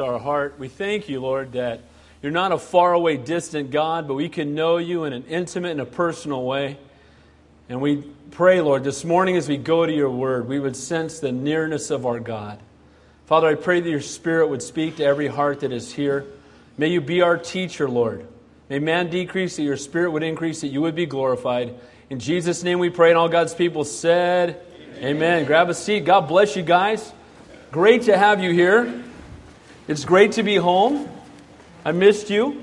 our heart. We thank you, Lord, that you're not a faraway, distant God, but we can know you in an intimate and a personal way. And we pray, Lord, this morning as we go to your word, we would sense the nearness of our God. Father, I pray that your spirit would speak to every heart that is here. May you be our teacher, Lord. May man decrease, that your spirit would increase, that you would be glorified. In Jesus' name we pray, and all God's people said, Amen. Amen. Grab a seat. God bless you guys. Great to have you here. It's great to be home. I missed you.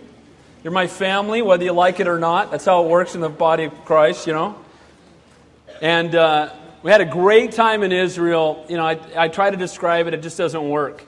You're my family, whether you like it or not. That's how it works in the body of Christ, you know. And uh, we had a great time in Israel. You know, I, I try to describe it, it just doesn't work.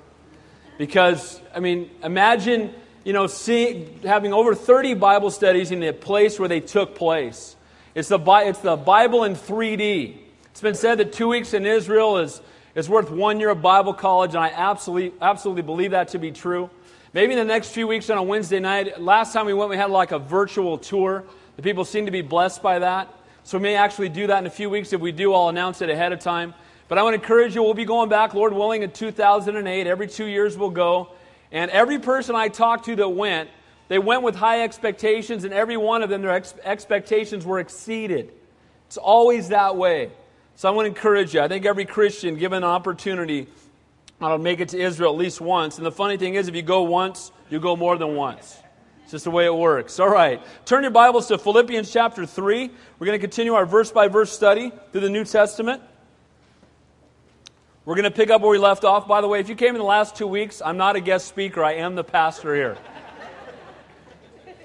Because, I mean, imagine, you know, seeing, having over 30 Bible studies in the place where they took place. It's the, it's the Bible in 3D. It's been said that two weeks in Israel is it's worth one year of Bible college, and I absolutely, absolutely believe that to be true. Maybe in the next few weeks on a Wednesday night, last time we went, we had like a virtual tour. The people seem to be blessed by that. So we may actually do that in a few weeks. If we do, I'll announce it ahead of time. But I want to encourage you, we'll be going back, Lord willing, in 2008. Every two years we'll go. And every person I talked to that went, they went with high expectations, and every one of them, their ex- expectations were exceeded. It's always that way. So I want to encourage you. I think every Christian, given an opportunity, to make it to Israel at least once. And the funny thing is, if you go once, you go more than once. It's just the way it works. All right. Turn your Bibles to Philippians chapter 3. We're going to continue our verse by verse study through the New Testament. We're going to pick up where we left off. By the way, if you came in the last two weeks, I'm not a guest speaker, I am the pastor here.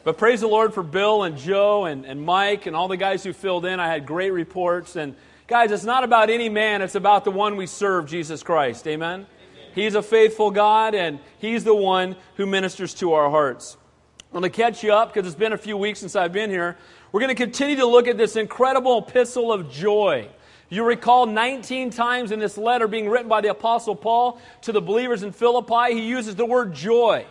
But praise the Lord for Bill and Joe and, and Mike and all the guys who filled in. I had great reports. And Guys, it's not about any man, it's about the one we serve, Jesus Christ. Amen? He's a faithful God, and He's the one who ministers to our hearts. I'm going to catch you up because it's been a few weeks since I've been here. We're going to continue to look at this incredible epistle of joy. You recall 19 times in this letter being written by the Apostle Paul to the believers in Philippi, he uses the word joy.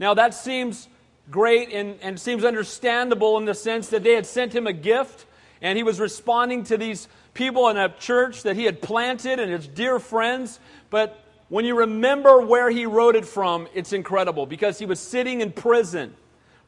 Now, that seems great and, and seems understandable in the sense that they had sent him a gift, and he was responding to these people in a church that he had planted and his dear friends. But when you remember where he wrote it from, it's incredible because he was sitting in prison.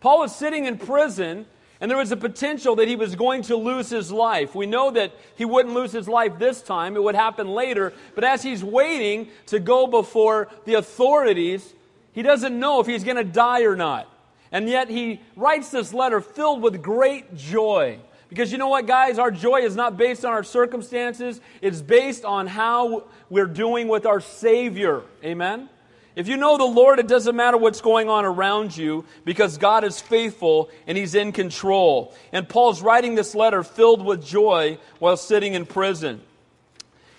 Paul was sitting in prison, and there was a potential that he was going to lose his life. We know that he wouldn't lose his life this time, it would happen later. But as he's waiting to go before the authorities, he doesn't know if he's going to die or not. And yet he writes this letter filled with great joy. Because you know what, guys? Our joy is not based on our circumstances, it's based on how we're doing with our Savior. Amen? If you know the Lord, it doesn't matter what's going on around you because God is faithful and He's in control. And Paul's writing this letter filled with joy while sitting in prison.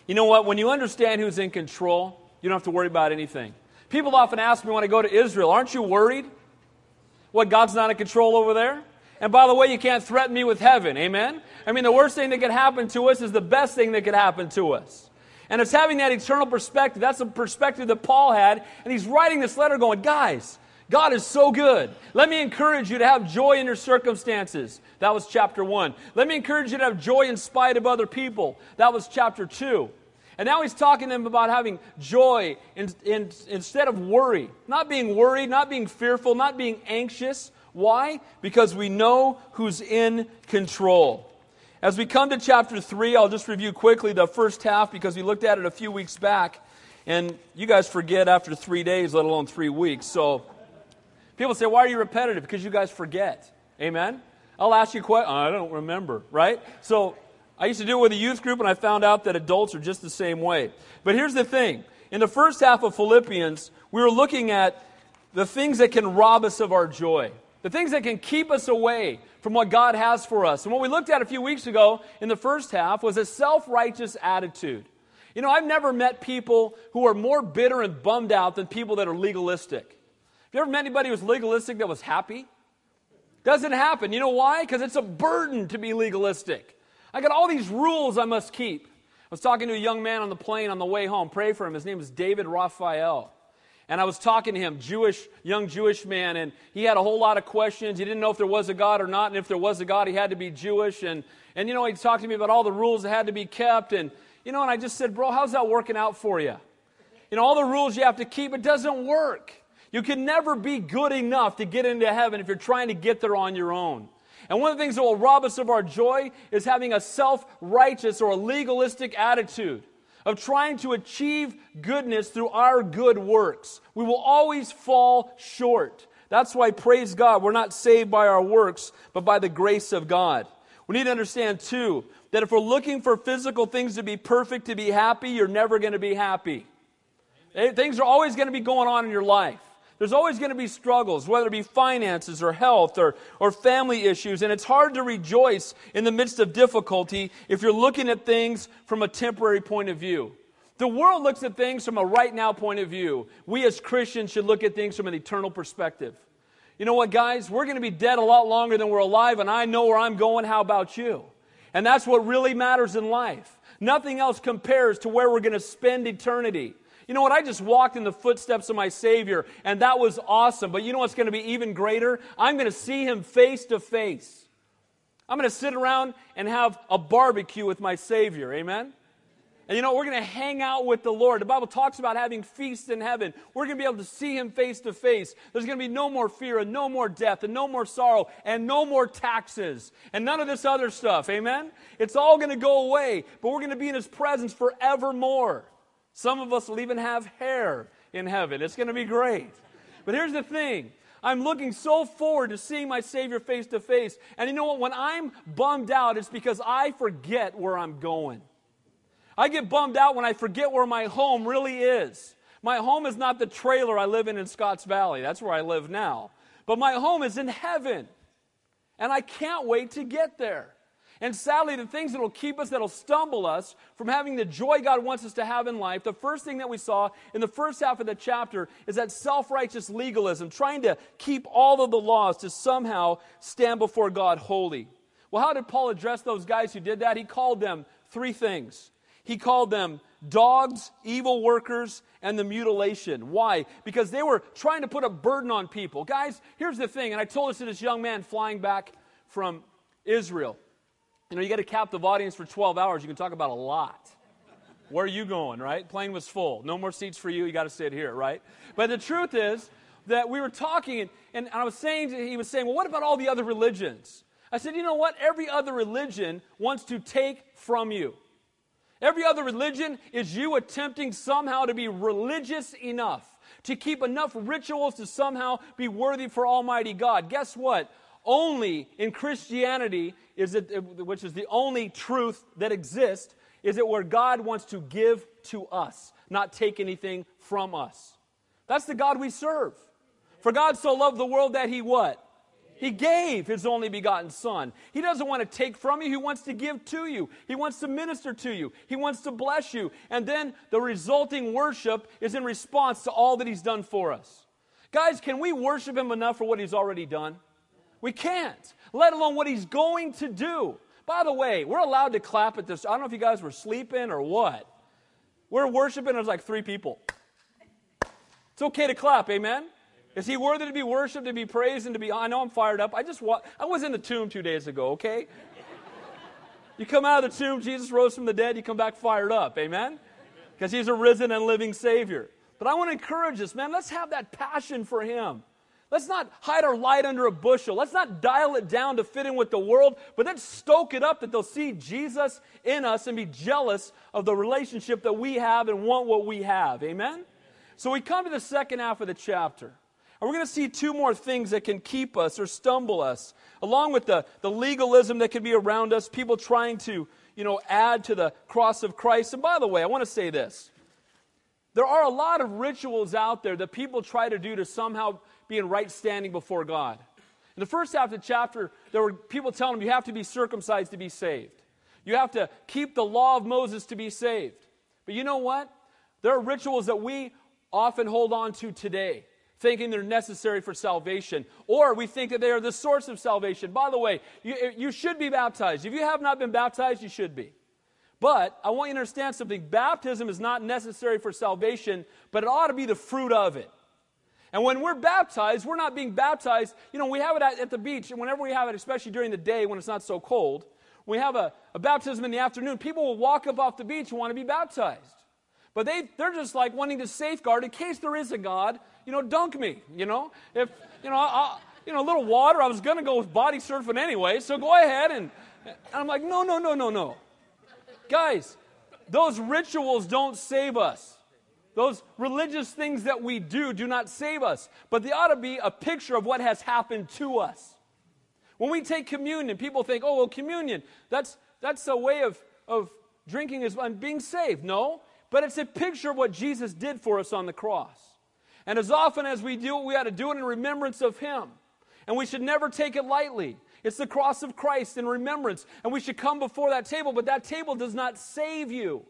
You know what? When you understand who's in control, you don't have to worry about anything. People often ask me when I go to Israel, aren't you worried? What, God's not in control over there? And by the way, you can't threaten me with heaven. Amen? I mean, the worst thing that could happen to us is the best thing that could happen to us. And it's having that eternal perspective. That's the perspective that Paul had. And he's writing this letter going, guys, God is so good. Let me encourage you to have joy in your circumstances. That was chapter one. Let me encourage you to have joy in spite of other people. That was chapter two. And now he's talking to them about having joy in, in, instead of worry. Not being worried, not being fearful, not being anxious, why? Because we know who's in control. As we come to chapter 3, I'll just review quickly the first half because we looked at it a few weeks back. And you guys forget after three days, let alone three weeks. So people say, Why are you repetitive? Because you guys forget. Amen? I'll ask you a question. I don't remember, right? So I used to do it with a youth group, and I found out that adults are just the same way. But here's the thing in the first half of Philippians, we were looking at the things that can rob us of our joy the things that can keep us away from what God has for us. And what we looked at a few weeks ago in the first half was a self righteous attitude. You know, I've never met people who are more bitter and bummed out than people that are legalistic. Have you ever met anybody who was legalistic that was happy? Doesn't happen. You know why? Because it's a burden to be legalistic. I got all these rules I must keep. I was talking to a young man on the plane on the way home. Pray for him. His name is David Raphael. And I was talking to him, Jewish, young Jewish man, and he had a whole lot of questions. He didn't know if there was a God or not, and if there was a God, he had to be Jewish. And, and you know, he talked to me about all the rules that had to be kept. And, you know, and I just said, bro, how's that working out for you? You know, all the rules you have to keep, it doesn't work. You can never be good enough to get into heaven if you're trying to get there on your own. And one of the things that will rob us of our joy is having a self righteous or a legalistic attitude of trying to achieve goodness through our good works. We will always fall short. That's why, praise God, we're not saved by our works, but by the grace of God. We need to understand, too, that if we're looking for physical things to be perfect, to be happy, you're never going to be happy. Amen. Things are always going to be going on in your life. There's always going to be struggles, whether it be finances or health or, or family issues. And it's hard to rejoice in the midst of difficulty if you're looking at things from a temporary point of view. The world looks at things from a right now point of view. We as Christians should look at things from an eternal perspective. You know what, guys? We're going to be dead a lot longer than we're alive, and I know where I'm going. How about you? And that's what really matters in life. Nothing else compares to where we're going to spend eternity. You know what? I just walked in the footsteps of my Savior, and that was awesome. But you know what's going to be even greater? I'm going to see Him face to face. I'm going to sit around and have a barbecue with my Savior. Amen? And you know, we're going to hang out with the Lord. The Bible talks about having feasts in heaven. We're going to be able to see Him face to face. There's going to be no more fear and no more death and no more sorrow and no more taxes and none of this other stuff. Amen? It's all going to go away, but we're going to be in His presence forevermore. Some of us will even have hair in heaven. It's going to be great. But here's the thing I'm looking so forward to seeing my Savior face to face. And you know what? When I'm bummed out, it's because I forget where I'm going. I get bummed out when I forget where my home really is. My home is not the trailer I live in in Scotts Valley. That's where I live now. But my home is in heaven. And I can't wait to get there. And sadly, the things that will keep us, that will stumble us from having the joy God wants us to have in life, the first thing that we saw in the first half of the chapter is that self righteous legalism, trying to keep all of the laws to somehow stand before God holy. Well, how did Paul address those guys who did that? He called them three things he called them dogs, evil workers, and the mutilation. Why? Because they were trying to put a burden on people. Guys, here's the thing, and I told this to this young man flying back from Israel. You know, you got a captive audience for 12 hours, you can talk about a lot. Where are you going, right? Plane was full. No more seats for you. You got to sit here, right? But the truth is that we were talking, and, and I was saying, he was saying, well, what about all the other religions? I said, you know what? Every other religion wants to take from you. Every other religion is you attempting somehow to be religious enough, to keep enough rituals to somehow be worthy for Almighty God. Guess what? Only in Christianity is it, which is the only truth that exists, is it where God wants to give to us, not take anything from us. That's the God we serve. For God so loved the world that he what? He gave his only begotten Son. He doesn't want to take from you, he wants to give to you. He wants to minister to you, he wants to bless you. And then the resulting worship is in response to all that he's done for us. Guys, can we worship him enough for what he's already done? We can't, let alone what he's going to do. By the way, we're allowed to clap at this. I don't know if you guys were sleeping or what. We're worshiping, there's like three people. It's okay to clap, amen? Is he worthy to be worshiped, to be praised, and to be? I know I'm fired up. I just wa- I was in the tomb two days ago. Okay. You come out of the tomb, Jesus rose from the dead. You come back fired up. Amen. Because he's a risen and living Savior. But I want to encourage us, man. Let's have that passion for Him. Let's not hide our light under a bushel. Let's not dial it down to fit in with the world, but let's stoke it up that they'll see Jesus in us and be jealous of the relationship that we have and want what we have. Amen? So we come to the second half of the chapter. And we're going to see two more things that can keep us or stumble us, along with the, the legalism that can be around us, people trying to, you know, add to the cross of Christ. And by the way, I want to say this. There are a lot of rituals out there that people try to do to somehow be in right standing before God. In the first half of the chapter, there were people telling them you have to be circumcised to be saved. You have to keep the law of Moses to be saved. But you know what? There are rituals that we often hold on to today thinking they're necessary for salvation, or we think that they are the source of salvation. By the way, you, you should be baptized. If you have not been baptized, you should be. But I want you to understand something baptism is not necessary for salvation, but it ought to be the fruit of it. And when we're baptized, we're not being baptized. You know, we have it at, at the beach, and whenever we have it, especially during the day when it's not so cold, we have a, a baptism in the afternoon, people will walk up off the beach and want to be baptized. But they, they're just like wanting to safeguard in case there is a God, you know, dunk me, you know? If, you know, I, you know, a little water, I was going to go with body surfing anyway, so go ahead. And, and I'm like, no, no, no, no, no. Guys, those rituals don't save us. Those religious things that we do do not save us, but they ought to be a picture of what has happened to us. When we take communion, people think, oh, well, communion, that's, that's a way of, of drinking is and being saved. No, but it's a picture of what Jesus did for us on the cross. And as often as we do it, we ought to do it in remembrance of Him. And we should never take it lightly. It's the cross of Christ in remembrance. And we should come before that table, but that table does not save you.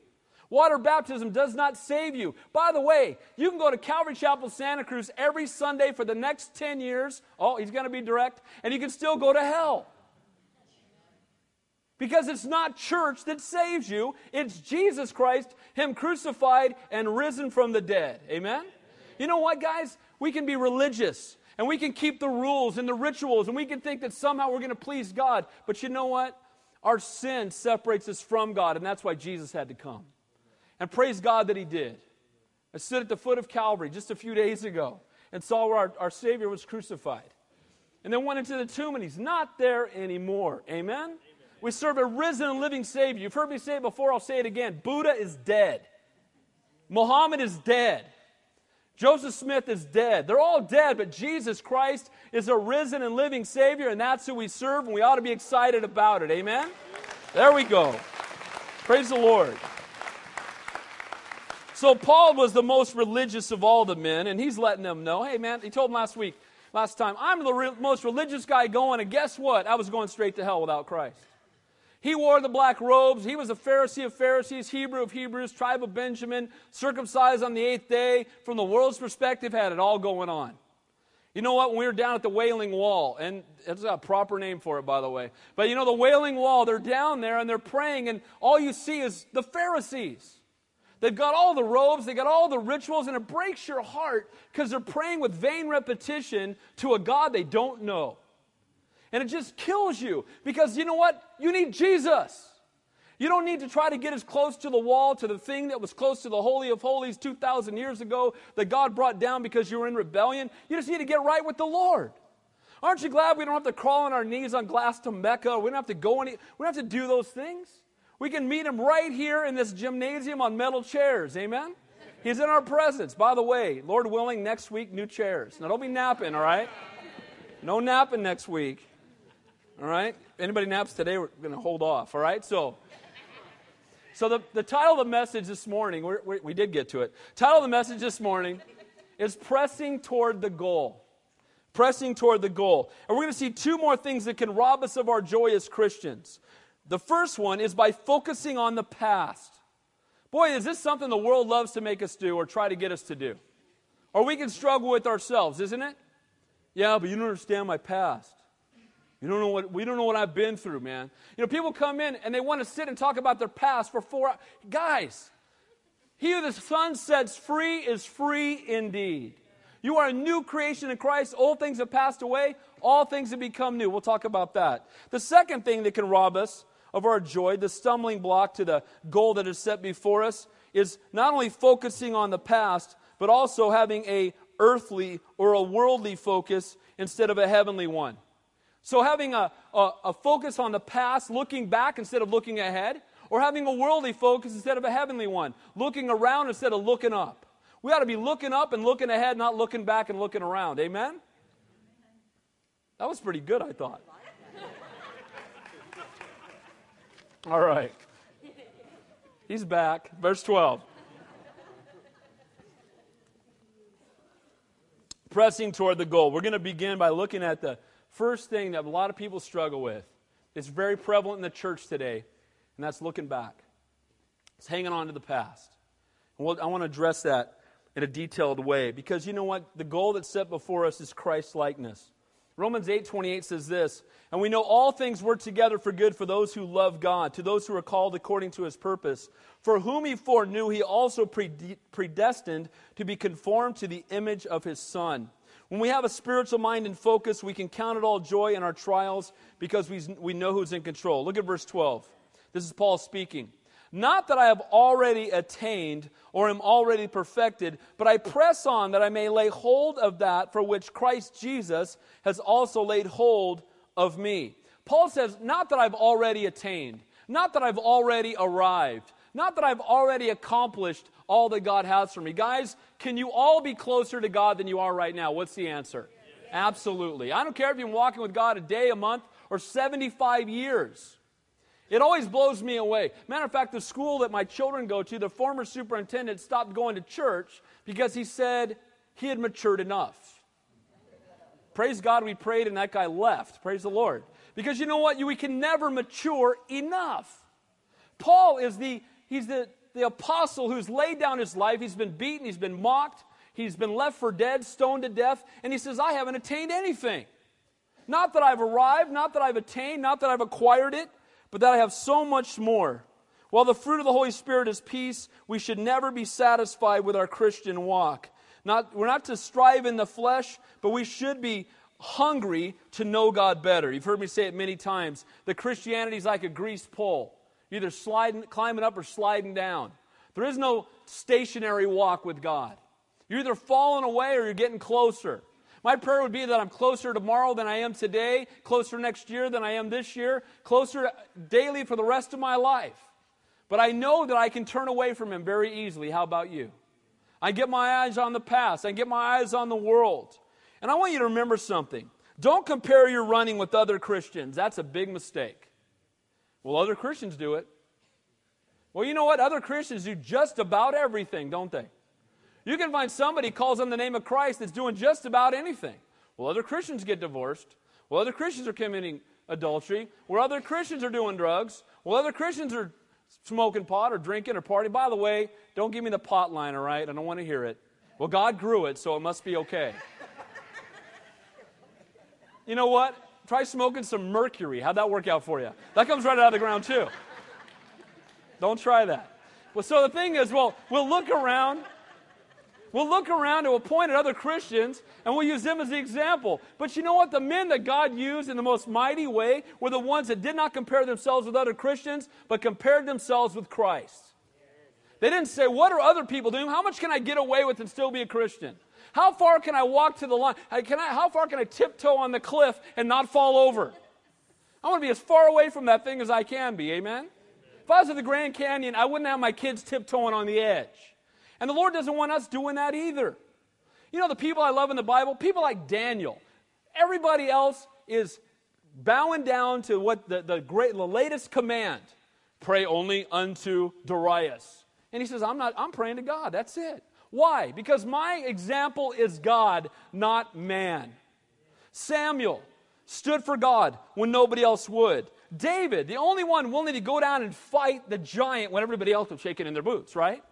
Water baptism does not save you. By the way, you can go to Calvary Chapel, Santa Cruz every Sunday for the next 10 years. Oh, he's going to be direct. And you can still go to hell. Because it's not church that saves you, it's Jesus Christ, Him crucified and risen from the dead. Amen? You know what, guys? We can be religious and we can keep the rules and the rituals and we can think that somehow we're going to please God. But you know what? Our sin separates us from God, and that's why Jesus had to come. And praise God that He did. I stood at the foot of Calvary just a few days ago and saw where our, our Savior was crucified. And then went into the tomb, and He's not there anymore. Amen? Amen? We serve a risen and living Savior. You've heard me say it before, I'll say it again. Buddha is dead. Muhammad is dead. Joseph Smith is dead. They're all dead, but Jesus Christ is a risen and living Savior, and that's who we serve, and we ought to be excited about it. Amen? There we go. Praise the Lord. So Paul was the most religious of all the men, and he's letting them know, hey man, he told them last week, last time, I'm the re- most religious guy going, and guess what? I was going straight to hell without Christ. He wore the black robes. He was a Pharisee of Pharisees, Hebrew of Hebrews, tribe of Benjamin, circumcised on the eighth day. From the world's perspective, had it all going on. You know what? When we were down at the Wailing Wall, and it's a proper name for it, by the way. But you know, the Wailing Wall, they're down there and they're praying, and all you see is the Pharisees. They've got all the robes, they've got all the rituals, and it breaks your heart because they're praying with vain repetition to a God they don't know. And it just kills you because you know what? You need Jesus. You don't need to try to get as close to the wall, to the thing that was close to the Holy of Holies 2,000 years ago that God brought down because you were in rebellion. You just need to get right with the Lord. Aren't you glad we don't have to crawl on our knees on glass to Mecca? We don't have to go any, we don't have to do those things. We can meet him right here in this gymnasium on metal chairs. Amen? He's in our presence. By the way, Lord willing, next week, new chairs. Now, don't be napping, all right? No napping next week. All right? Anybody naps today, we're going to hold off, all right? So, so the, the title of the message this morning, we're, we we did get to it. Title of the message this morning is Pressing Toward the Goal. Pressing toward the goal. And we're going to see two more things that can rob us of our joy as Christians. The first one is by focusing on the past. Boy, is this something the world loves to make us do or try to get us to do? Or we can struggle with ourselves, isn't it? Yeah, but you don't understand my past. You don't know what we don't know what I've been through, man. You know, people come in and they want to sit and talk about their past for four hours. Guys, he who the Son sets free is free indeed. You are a new creation in Christ. Old things have passed away, all things have become new. We'll talk about that. The second thing that can rob us of our joy, the stumbling block to the goal that is set before us, is not only focusing on the past, but also having a earthly or a worldly focus instead of a heavenly one. So having a, a, a, focus on the past, looking back instead of looking ahead, or having a worldly focus instead of a heavenly one, looking around instead of looking up. We ought to be looking up and looking ahead, not looking back and looking around. Amen? That was pretty good, I thought. All right. He's back. Verse 12. Pressing toward the goal. We're going to begin by looking at the first thing that a lot of people struggle with. It's very prevalent in the church today, and that's looking back. It's hanging on to the past. And we'll, I want to address that in a detailed way because you know what? The goal that's set before us is Christ likeness. Romans 8:28 says this, and we know all things work together for good for those who love God, to those who are called according to his purpose. For whom he foreknew, he also predestined to be conformed to the image of his son. When we have a spiritual mind and focus, we can count it all joy in our trials because we, we know who's in control. Look at verse 12. This is Paul speaking. Not that I have already attained or am already perfected, but I press on that I may lay hold of that for which Christ Jesus has also laid hold of me. Paul says, Not that I've already attained, not that I've already arrived, not that I've already accomplished all that God has for me. Guys, can you all be closer to God than you are right now? What's the answer? Absolutely. I don't care if you've been walking with God a day, a month, or 75 years. It always blows me away. Matter of fact, the school that my children go to, the former superintendent stopped going to church because he said he had matured enough. Praise God, we prayed and that guy left. Praise the Lord. Because you know what? We can never mature enough. Paul is the, he's the, the apostle who's laid down his life. He's been beaten, he's been mocked, he's been left for dead, stoned to death, and he says, I haven't attained anything. Not that I've arrived, not that I've attained, not that I've acquired it, but that I have so much more. While the fruit of the Holy Spirit is peace, we should never be satisfied with our Christian walk. Not, we're not to strive in the flesh, but we should be hungry to know God better. You've heard me say it many times. The Christianity is like a greased pole, either sliding, climbing up or sliding down. There is no stationary walk with God. You're either falling away or you're getting closer. My prayer would be that I'm closer tomorrow than I am today, closer next year than I am this year, closer daily for the rest of my life. But I know that I can turn away from Him very easily. How about you? I get my eyes on the past, I get my eyes on the world. And I want you to remember something. Don't compare your running with other Christians. That's a big mistake. Well, other Christians do it. Well, you know what? Other Christians do just about everything, don't they? You can find somebody calls on the name of Christ that's doing just about anything. Well, other Christians get divorced. Well, other Christians are committing adultery. Well, other Christians are doing drugs. Well, other Christians are smoking pot or drinking or partying. By the way, don't give me the pot line, all right? I don't want to hear it. Well, God grew it, so it must be okay. you know what? Try smoking some mercury. How'd that work out for you? That comes right out of the ground, too. Don't try that. Well, so the thing is, well, we'll look around We'll look around and we'll point at other Christians and we'll use them as the example. But you know what? The men that God used in the most mighty way were the ones that did not compare themselves with other Christians, but compared themselves with Christ. They didn't say, What are other people doing? How much can I get away with and still be a Christian? How far can I walk to the line? Can I, how far can I tiptoe on the cliff and not fall over? I want to be as far away from that thing as I can be. Amen? If I was at the Grand Canyon, I wouldn't have my kids tiptoeing on the edge. And the Lord doesn't want us doing that either. You know, the people I love in the Bible, people like Daniel. Everybody else is bowing down to what the, the great the latest command pray only unto Darius. And he says, I'm not, I'm praying to God. That's it. Why? Because my example is God, not man. Samuel stood for God when nobody else would. David, the only one willing to go down and fight the giant when everybody else was shaking in their boots, right?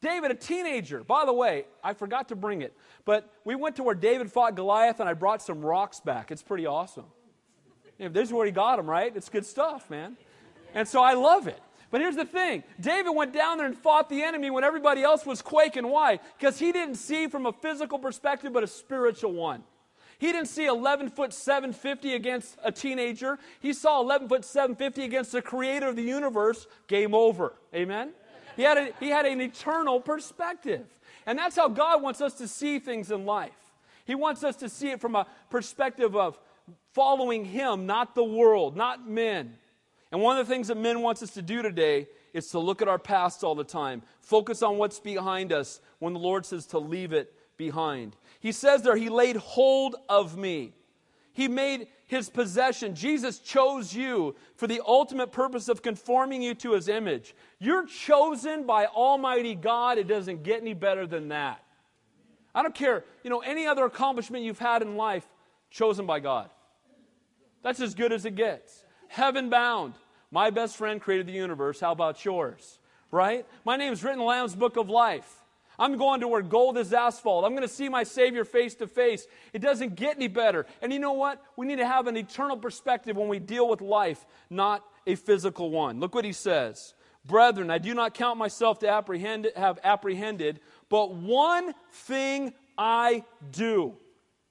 David, a teenager. By the way, I forgot to bring it, but we went to where David fought Goliath, and I brought some rocks back. It's pretty awesome. This is where he got them, right? It's good stuff, man. And so I love it. But here's the thing David went down there and fought the enemy when everybody else was quaking. Why? Because he didn't see from a physical perspective, but a spiritual one. He didn't see 11 foot 750 against a teenager. He saw 11 foot 750 against the creator of the universe. Game over. Amen? He had, a, he had an eternal perspective. And that's how God wants us to see things in life. He wants us to see it from a perspective of following Him, not the world, not men. And one of the things that men wants us to do today is to look at our past all the time, focus on what's behind us when the Lord says to leave it behind. He says there, He laid hold of me. He made his possession. Jesus chose you for the ultimate purpose of conforming you to his image. You're chosen by Almighty God. It doesn't get any better than that. I don't care, you know, any other accomplishment you've had in life, chosen by God. That's as good as it gets. Heaven bound. My best friend created the universe. How about yours? Right? My name's written in Lamb's Book of Life. I'm going to where gold is asphalt. I'm going to see my Savior face to face. It doesn't get any better. And you know what? We need to have an eternal perspective when we deal with life, not a physical one. Look what he says. Brethren, I do not count myself to apprehend, have apprehended, but one thing I do.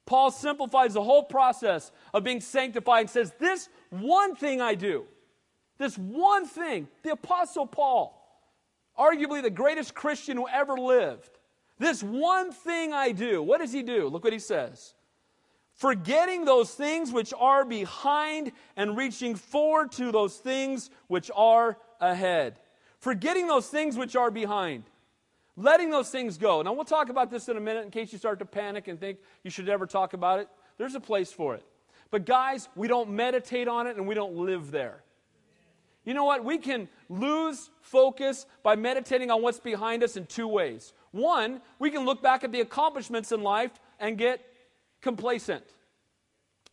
Paul simplifies the whole process of being sanctified and says, This one thing I do. This one thing. The Apostle Paul arguably the greatest Christian who ever lived. This one thing I do. What does he do? Look what he says. Forgetting those things which are behind and reaching forward to those things which are ahead. Forgetting those things which are behind. Letting those things go. Now, we'll talk about this in a minute in case you start to panic and think you should never talk about it. There's a place for it. But, guys, we don't meditate on it and we don't live there. You know what? We can lose focus by meditating on what's behind us in two ways. One, we can look back at the accomplishments in life and get complacent.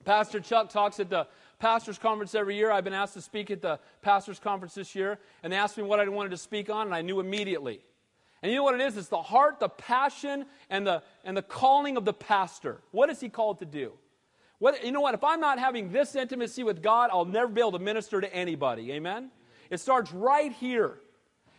Pastor Chuck talks at the pastor's conference every year. I've been asked to speak at the pastor's conference this year, and they asked me what I wanted to speak on, and I knew immediately. And you know what it is? It's the heart, the passion, and the, and the calling of the pastor. What is he called to do? What, you know what? If I'm not having this intimacy with God, I'll never be able to minister to anybody. Amen? It starts right here.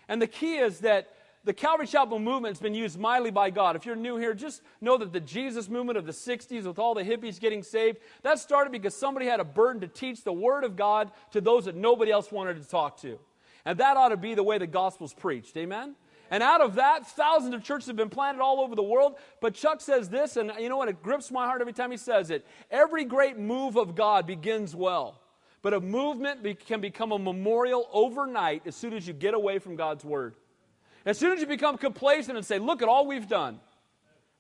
And the key is that the Calvary Chapel movement has been used mightily by God. If you're new here, just know that the Jesus movement of the 60s, with all the hippies getting saved, that started because somebody had a burden to teach the Word of God to those that nobody else wanted to talk to. And that ought to be the way the gospel's preached. Amen? And out of that, thousands of churches have been planted all over the world. But Chuck says this, and you know what? It grips my heart every time he says it. Every great move of God begins well. But a movement be- can become a memorial overnight as soon as you get away from God's Word. As soon as you become complacent and say, Look at all we've done.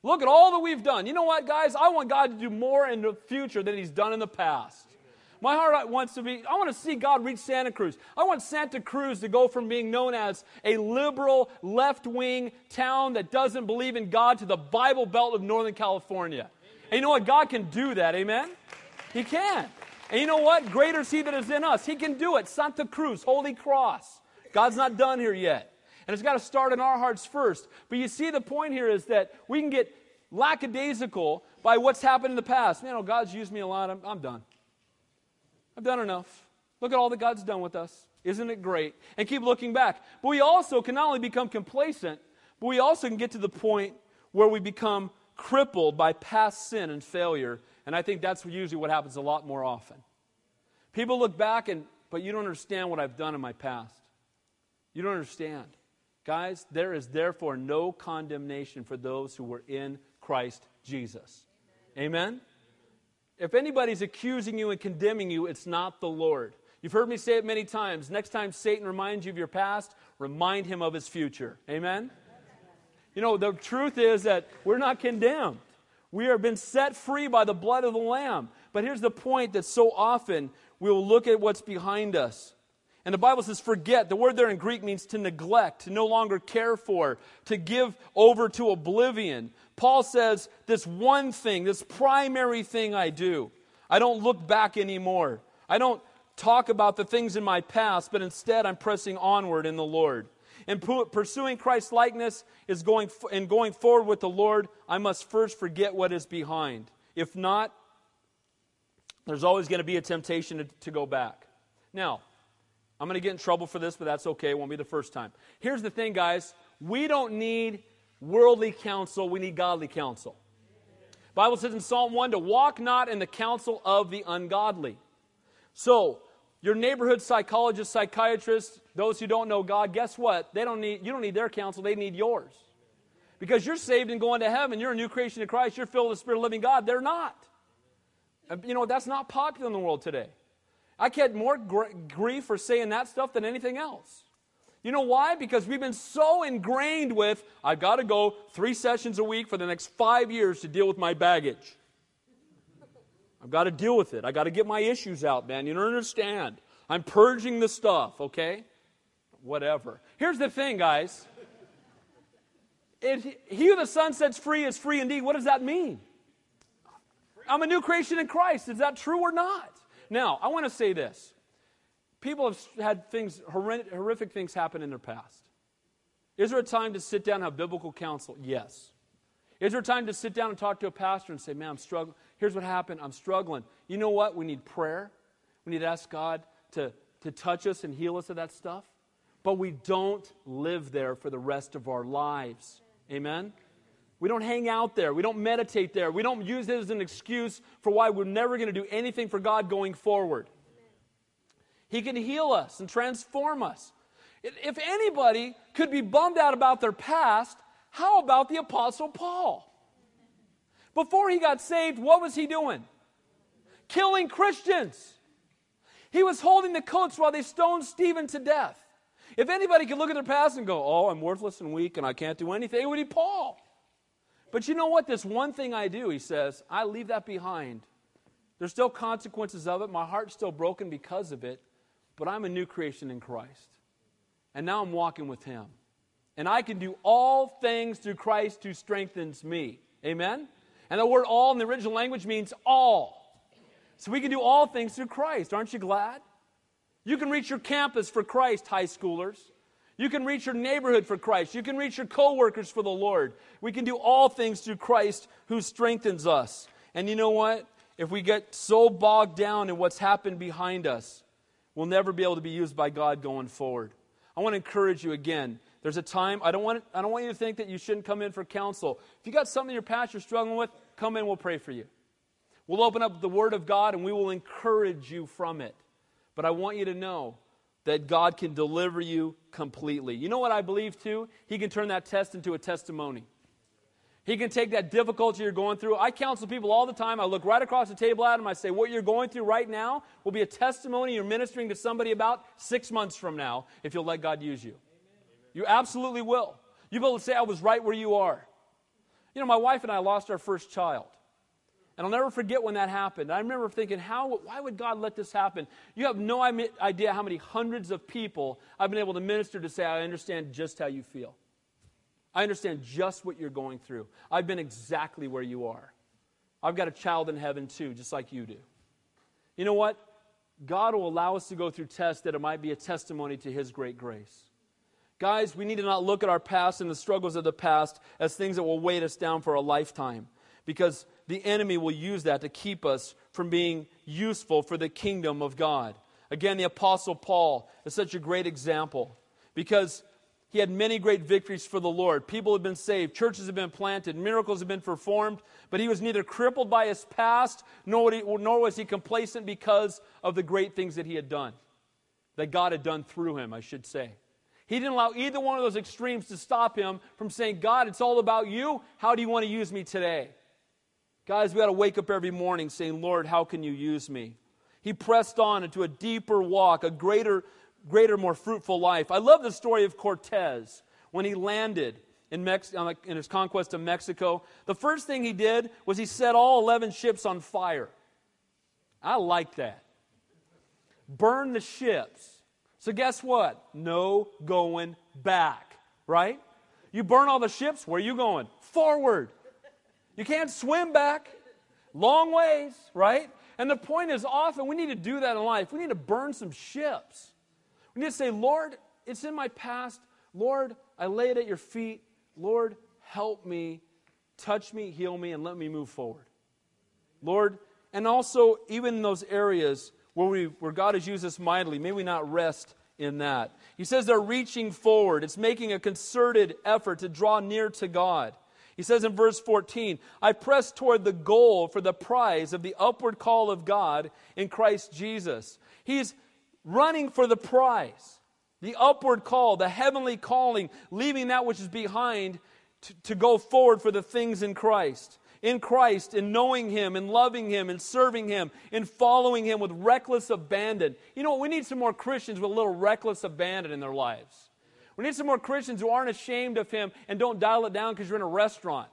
Look at all that we've done. You know what, guys? I want God to do more in the future than He's done in the past. My heart wants to be, I want to see God reach Santa Cruz. I want Santa Cruz to go from being known as a liberal, left wing town that doesn't believe in God to the Bible Belt of Northern California. And you know what? God can do that. Amen? He can. And you know what? Greater is He that is in us. He can do it. Santa Cruz, Holy Cross. God's not done here yet. And it's got to start in our hearts first. But you see, the point here is that we can get lackadaisical by what's happened in the past. You oh, know, God's used me a lot. I'm, I'm done. I've done enough. Look at all that God's done with us. Isn't it great? And keep looking back. But we also can not only become complacent, but we also can get to the point where we become crippled by past sin and failure. And I think that's usually what happens a lot more often. People look back and, but you don't understand what I've done in my past. You don't understand. Guys, there is therefore no condemnation for those who were in Christ Jesus. Amen? If anybody's accusing you and condemning you, it's not the Lord. You've heard me say it many times. Next time Satan reminds you of your past, remind him of his future. Amen? You know, the truth is that we're not condemned. We have been set free by the blood of the Lamb. But here's the point that so often we'll look at what's behind us. And the Bible says forget. The word there in Greek means to neglect, to no longer care for, to give over to oblivion. Paul says, This one thing, this primary thing I do, I don't look back anymore. I don't talk about the things in my past, but instead I'm pressing onward in the Lord. And pursuing Christ's likeness is going and going forward with the Lord, I must first forget what is behind. If not, there's always going to be a temptation to, to go back. Now, I'm going to get in trouble for this, but that's okay. It won't be the first time. Here's the thing, guys. We don't need worldly counsel, we need godly counsel. Bible says in Psalm 1 to walk not in the counsel of the ungodly. So, your neighborhood psychologist, psychiatrist, those who don't know God, guess what? They don't need you don't need their counsel, they need yours. Because you're saved and going to heaven, you're a new creation in Christ, you're filled with the Spirit of living God. They're not. You know, that's not popular in the world today. I get more gr- grief for saying that stuff than anything else. You know why? Because we've been so ingrained with, I've got to go three sessions a week for the next five years to deal with my baggage. I've got to deal with it. I've got to get my issues out, man. You don't understand. I'm purging the stuff, okay? Whatever. Here's the thing, guys. It, he who the Son sets free is free indeed. What does that mean? I'm a new creation in Christ. Is that true or not? Now, I want to say this. People have had things, horrific things happen in their past. Is there a time to sit down and have biblical counsel? Yes. Is there a time to sit down and talk to a pastor and say, man, I'm struggling. Here's what happened. I'm struggling. You know what? We need prayer. We need to ask God to, to touch us and heal us of that stuff. But we don't live there for the rest of our lives. Amen? We don't hang out there. We don't meditate there. We don't use it as an excuse for why we're never going to do anything for God going forward. He can heal us and transform us. If anybody could be bummed out about their past, how about the Apostle Paul? Before he got saved, what was he doing? Killing Christians. He was holding the coats while they stoned Stephen to death. If anybody could look at their past and go, oh, I'm worthless and weak and I can't do anything, it would be Paul. But you know what? This one thing I do, he says, I leave that behind. There's still consequences of it. My heart's still broken because of it, but I'm a new creation in Christ. And now I'm walking with him. And I can do all things through Christ who strengthens me. Amen? And the word all in the original language means all. So we can do all things through Christ. Aren't you glad? You can reach your campus for Christ, high schoolers. You can reach your neighborhood for Christ. You can reach your coworkers for the Lord. We can do all things through Christ who strengthens us. And you know what? If we get so bogged down in what's happened behind us, we'll never be able to be used by God going forward. I want to encourage you again. There's a time, I don't, want, I don't want you to think that you shouldn't come in for counsel. If you got something in your past you're struggling with, come in, we'll pray for you. We'll open up the Word of God and we will encourage you from it. But I want you to know that God can deliver you completely. You know what I believe too? He can turn that test into a testimony. He can take that difficulty you're going through. I counsel people all the time. I look right across the table at them. I say, What you're going through right now will be a testimony you're ministering to somebody about six months from now if you'll let God use you. You absolutely will. You'll be able to say, I was right where you are. You know, my wife and I lost our first child. And I'll never forget when that happened. I remember thinking, how, why would God let this happen? You have no idea how many hundreds of people I've been able to minister to say, I understand just how you feel. I understand just what you're going through. I've been exactly where you are. I've got a child in heaven too, just like you do. You know what? God will allow us to go through tests that it might be a testimony to His great grace. Guys, we need to not look at our past and the struggles of the past as things that will weight us down for a lifetime because the enemy will use that to keep us from being useful for the kingdom of God. Again, the Apostle Paul is such a great example because he had many great victories for the Lord. People have been saved, churches have been planted, miracles have been performed, but he was neither crippled by his past nor, was he complacent because of the great things that he had done, that God had done through him, I should say. He didn't allow either one of those extremes to stop him from saying, God, it's all about you. How do you want to use me today? Guys, we got to wake up every morning saying, Lord, how can you use me? He pressed on into a deeper walk, a greater, greater, more fruitful life. I love the story of Cortez when he landed in, Mex- in his conquest of Mexico. The first thing he did was he set all 11 ships on fire. I like that. Burn the ships. So, guess what? No going back, right? You burn all the ships, where are you going? Forward. You can't swim back. Long ways, right? And the point is, often we need to do that in life. We need to burn some ships. We need to say, Lord, it's in my past. Lord, I lay it at your feet. Lord, help me, touch me, heal me, and let me move forward. Lord, and also, even in those areas where, we, where God has used us mightily, may we not rest in that. He says they're reaching forward, it's making a concerted effort to draw near to God. He says in verse 14, I press toward the goal for the prize of the upward call of God in Christ Jesus. He's running for the prize, the upward call, the heavenly calling, leaving that which is behind to, to go forward for the things in Christ in Christ, in knowing Him, in loving Him, in serving Him, in following Him with reckless abandon. You know, we need some more Christians with a little reckless abandon in their lives. We need some more Christians who aren't ashamed of Him and don't dial it down because you're in a restaurant.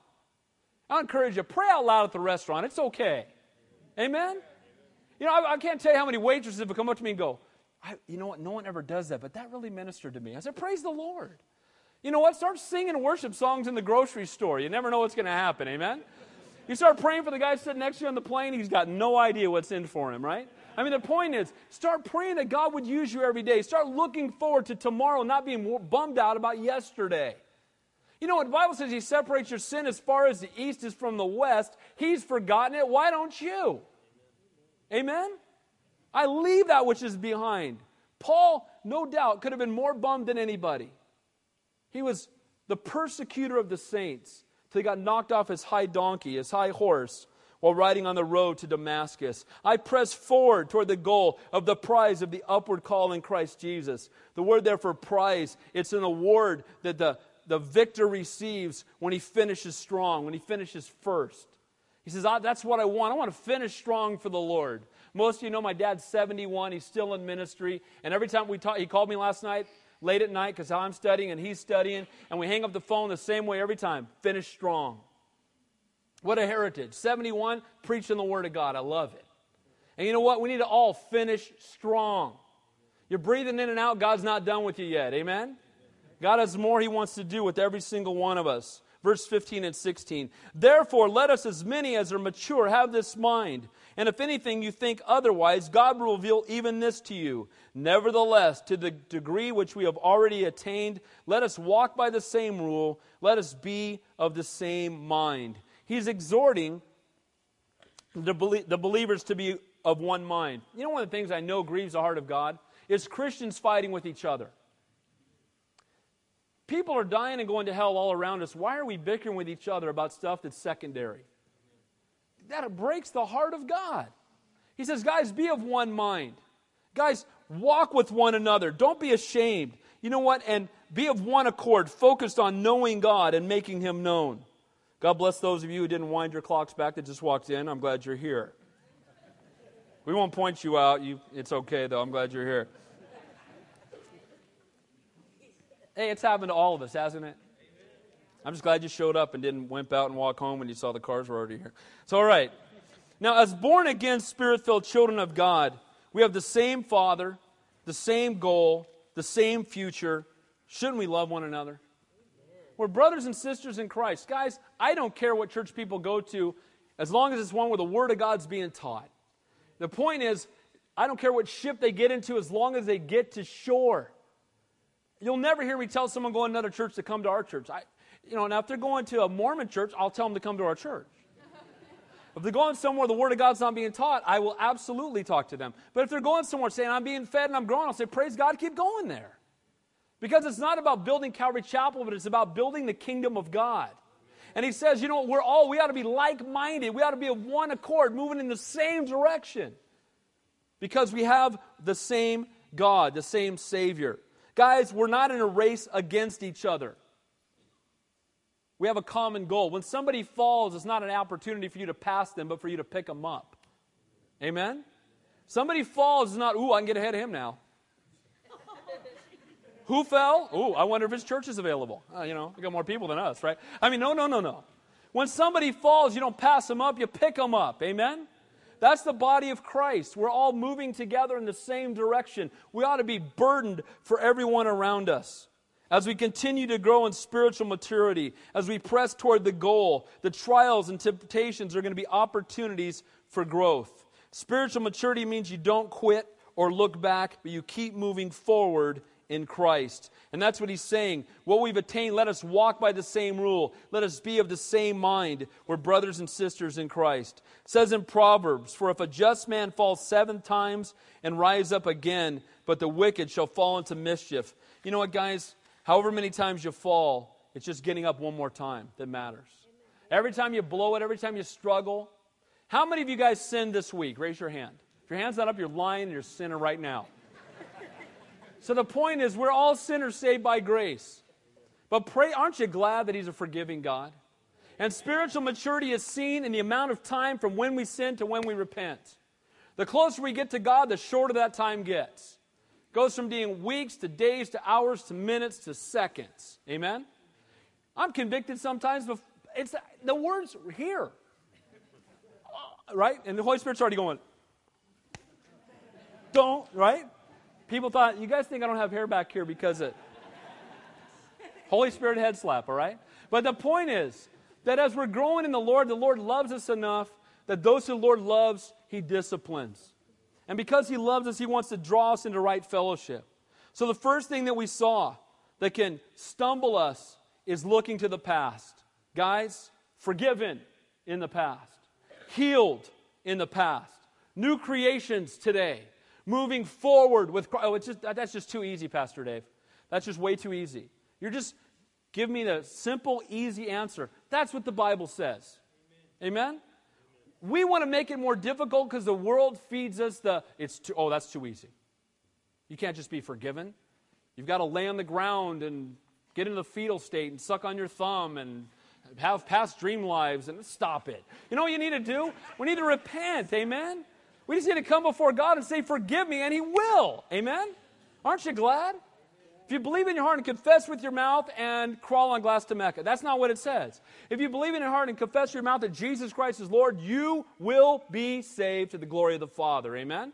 I encourage you, pray out loud at the restaurant. It's okay. Amen? You know, I, I can't tell you how many waitresses have come up to me and go, you know what, no one ever does that, but that really ministered to me. I said, praise the Lord. You know what? Start singing worship songs in the grocery store. You never know what's going to happen. Amen? You start praying for the guy sitting next to you on the plane, he's got no idea what's in for him, right? I mean, the point is, start praying that God would use you every day. Start looking forward to tomorrow, not being bummed out about yesterday. You know what the Bible says? He separates your sin as far as the east is from the west. He's forgotten it. Why don't you? Amen? I leave that which is behind. Paul, no doubt, could have been more bummed than anybody. He was the persecutor of the saints till he got knocked off his high donkey, his high horse, while riding on the road to Damascus. I press forward toward the goal of the prize of the upward call in Christ Jesus. The word there for prize, it's an award that the, the victor receives when he finishes strong, when he finishes first. He says, ah, That's what I want. I want to finish strong for the Lord. Most of you know my dad's 71. He's still in ministry. And every time we talk, he called me last night, late at night, because I'm studying and he's studying. And we hang up the phone the same way every time finish strong. What a heritage. 71, preaching the Word of God. I love it. And you know what? We need to all finish strong. You're breathing in and out. God's not done with you yet. Amen? God has more He wants to do with every single one of us. Verse 15 and 16. Therefore, let us, as many as are mature, have this mind. And if anything you think otherwise, God will reveal even this to you. Nevertheless, to the degree which we have already attained, let us walk by the same rule. Let us be of the same mind. He's exhorting the, believers to be of one mind. You know, one of the things I know grieves the heart of God is Christians fighting with each other. People are dying and going to hell all around us. Why are we bickering with each other about stuff that's secondary? That breaks the heart of God. He says, guys, be of one mind. Guys, walk with one another. Don't be ashamed. You know what? And be of one accord, focused on knowing God and making Him known. God bless those of you who didn't wind your clocks back that just walked in. I'm glad you're here. We won't point you out. You, it's okay, though. I'm glad you're here. Hey, it's happened to all of us, hasn't it? I'm just glad you showed up and didn't wimp out and walk home when you saw the cars were already here. So, all right. Now, as born again, spirit filled children of God, we have the same Father, the same goal, the same future. Shouldn't we love one another? We're brothers and sisters in Christ. Guys, I don't care what church people go to as long as it's one where the Word of God's being taught. The point is, I don't care what ship they get into as long as they get to shore. You'll never hear me tell someone going to another church to come to our church. I, you know, now if they're going to a Mormon church, I'll tell them to come to our church. If they're going somewhere the Word of God's not being taught, I will absolutely talk to them. But if they're going somewhere saying, I'm being fed and I'm growing, I'll say, Praise God, keep going there. Because it's not about building Calvary Chapel, but it's about building the kingdom of God. And he says, you know, we're all, we ought to be like minded. We ought to be of one accord, moving in the same direction. Because we have the same God, the same Savior. Guys, we're not in a race against each other. We have a common goal. When somebody falls, it's not an opportunity for you to pass them, but for you to pick them up. Amen? Somebody falls is not, ooh, I can get ahead of him now. Who fell? Oh, I wonder if his church is available. Uh, you know, we got more people than us, right? I mean, no, no, no, no. When somebody falls, you don't pass them up, you pick them up. Amen? That's the body of Christ. We're all moving together in the same direction. We ought to be burdened for everyone around us. As we continue to grow in spiritual maturity, as we press toward the goal, the trials and temptations are going to be opportunities for growth. Spiritual maturity means you don't quit or look back, but you keep moving forward in Christ. And that's what he's saying. What we've attained, let us walk by the same rule. Let us be of the same mind. We're brothers and sisters in Christ. It says in Proverbs, For if a just man falls seven times and rise up again, but the wicked shall fall into mischief. You know what, guys? However many times you fall, it's just getting up one more time that matters. Every time you blow it, every time you struggle. How many of you guys sinned this week? Raise your hand. If your hand's not up, you're lying and you're sinning right now. So the point is, we're all sinners saved by grace. But pray, aren't you glad that He's a forgiving God? And spiritual maturity is seen in the amount of time from when we sin to when we repent. The closer we get to God, the shorter that time gets. Goes from being weeks to days to hours to minutes to seconds. Amen? I'm convicted sometimes, but it's the words here. Uh, right? And the Holy Spirit's already going, don't, right? People thought, you guys think I don't have hair back here because of Holy Spirit head slap, all right? But the point is that as we're growing in the Lord, the Lord loves us enough that those who the Lord loves, He disciplines. And because He loves us, He wants to draw us into right fellowship. So the first thing that we saw that can stumble us is looking to the past. Guys, forgiven in the past, healed in the past, new creations today moving forward with Christ. Oh, just, that's just too easy, Pastor Dave. That's just way too easy. You're just, give me the simple, easy answer. That's what the Bible says. Amen? Amen? We want to make it more difficult because the world feeds us the, it's too, oh, that's too easy. You can't just be forgiven. You've got to lay on the ground and get into the fetal state and suck on your thumb and have past dream lives and stop it. You know what you need to do? We need to repent. Amen? We just need to come before God and say, Forgive me, and He will. Amen? Aren't you glad? If you believe in your heart and confess with your mouth and crawl on glass to Mecca, that's not what it says. If you believe in your heart and confess with your mouth that Jesus Christ is Lord, you will be saved to the glory of the Father. Amen?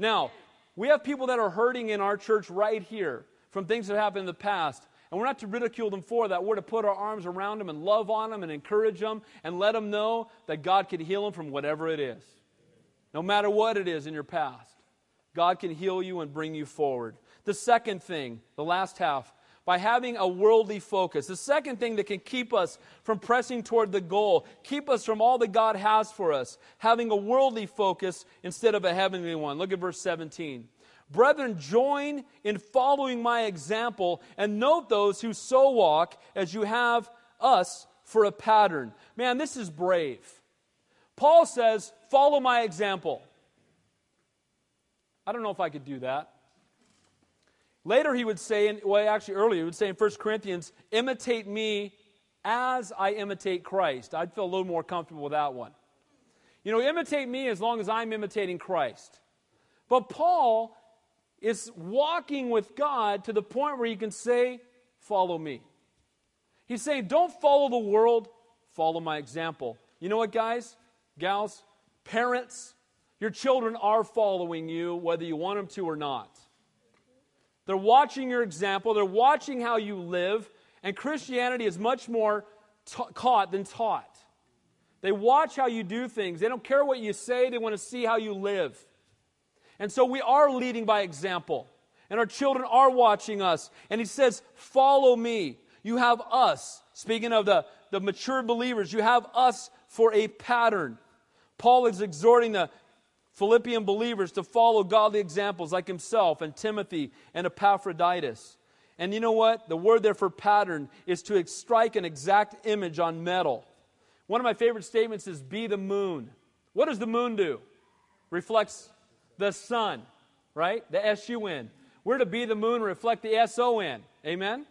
Now, we have people that are hurting in our church right here from things that happened in the past. And we're not to ridicule them for that. We're to put our arms around them and love on them and encourage them and let them know that God can heal them from whatever it is. No matter what it is in your past, God can heal you and bring you forward. The second thing, the last half, by having a worldly focus. The second thing that can keep us from pressing toward the goal, keep us from all that God has for us, having a worldly focus instead of a heavenly one. Look at verse 17. Brethren, join in following my example and note those who so walk as you have us for a pattern. Man, this is brave. Paul says, Follow my example. I don't know if I could do that. Later, he would say, in, well, actually, earlier, he would say in 1 Corinthians, imitate me as I imitate Christ. I'd feel a little more comfortable with that one. You know, imitate me as long as I'm imitating Christ. But Paul is walking with God to the point where he can say, Follow me. He's saying, Don't follow the world, follow my example. You know what, guys, gals, parents, your children are following you whether you want them to or not. They're watching your example, they're watching how you live, and Christianity is much more ta- caught than taught. They watch how you do things. They don't care what you say, they want to see how you live. And so we are leading by example. And our children are watching us. And he says, Follow me. You have us. Speaking of the, the mature believers, you have us for a pattern. Paul is exhorting the Philippian believers to follow godly examples like himself and Timothy and Epaphroditus. And you know what? The word there for pattern is to strike an exact image on metal. One of my favorite statements is be the moon. What does the moon do? Reflects the sun, right? The S U N. We're to be the moon, reflect the S O N. Amen?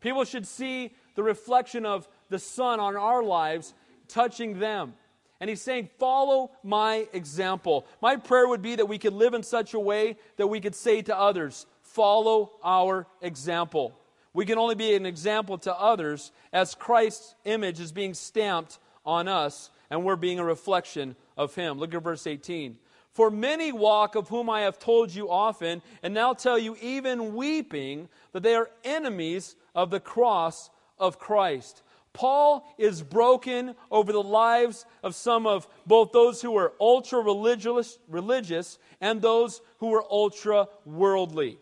People should see the reflection of the sun on our lives touching them. And he's saying, Follow my example. My prayer would be that we could live in such a way that we could say to others, Follow our example. We can only be an example to others as Christ's image is being stamped on us and we're being a reflection of him. Look at verse 18. For many walk, of whom I have told you often, and now tell you, even weeping, that they are enemies of the cross of Christ. Paul is broken over the lives of some of both those who were ultra religious, and those who were ultra worldly.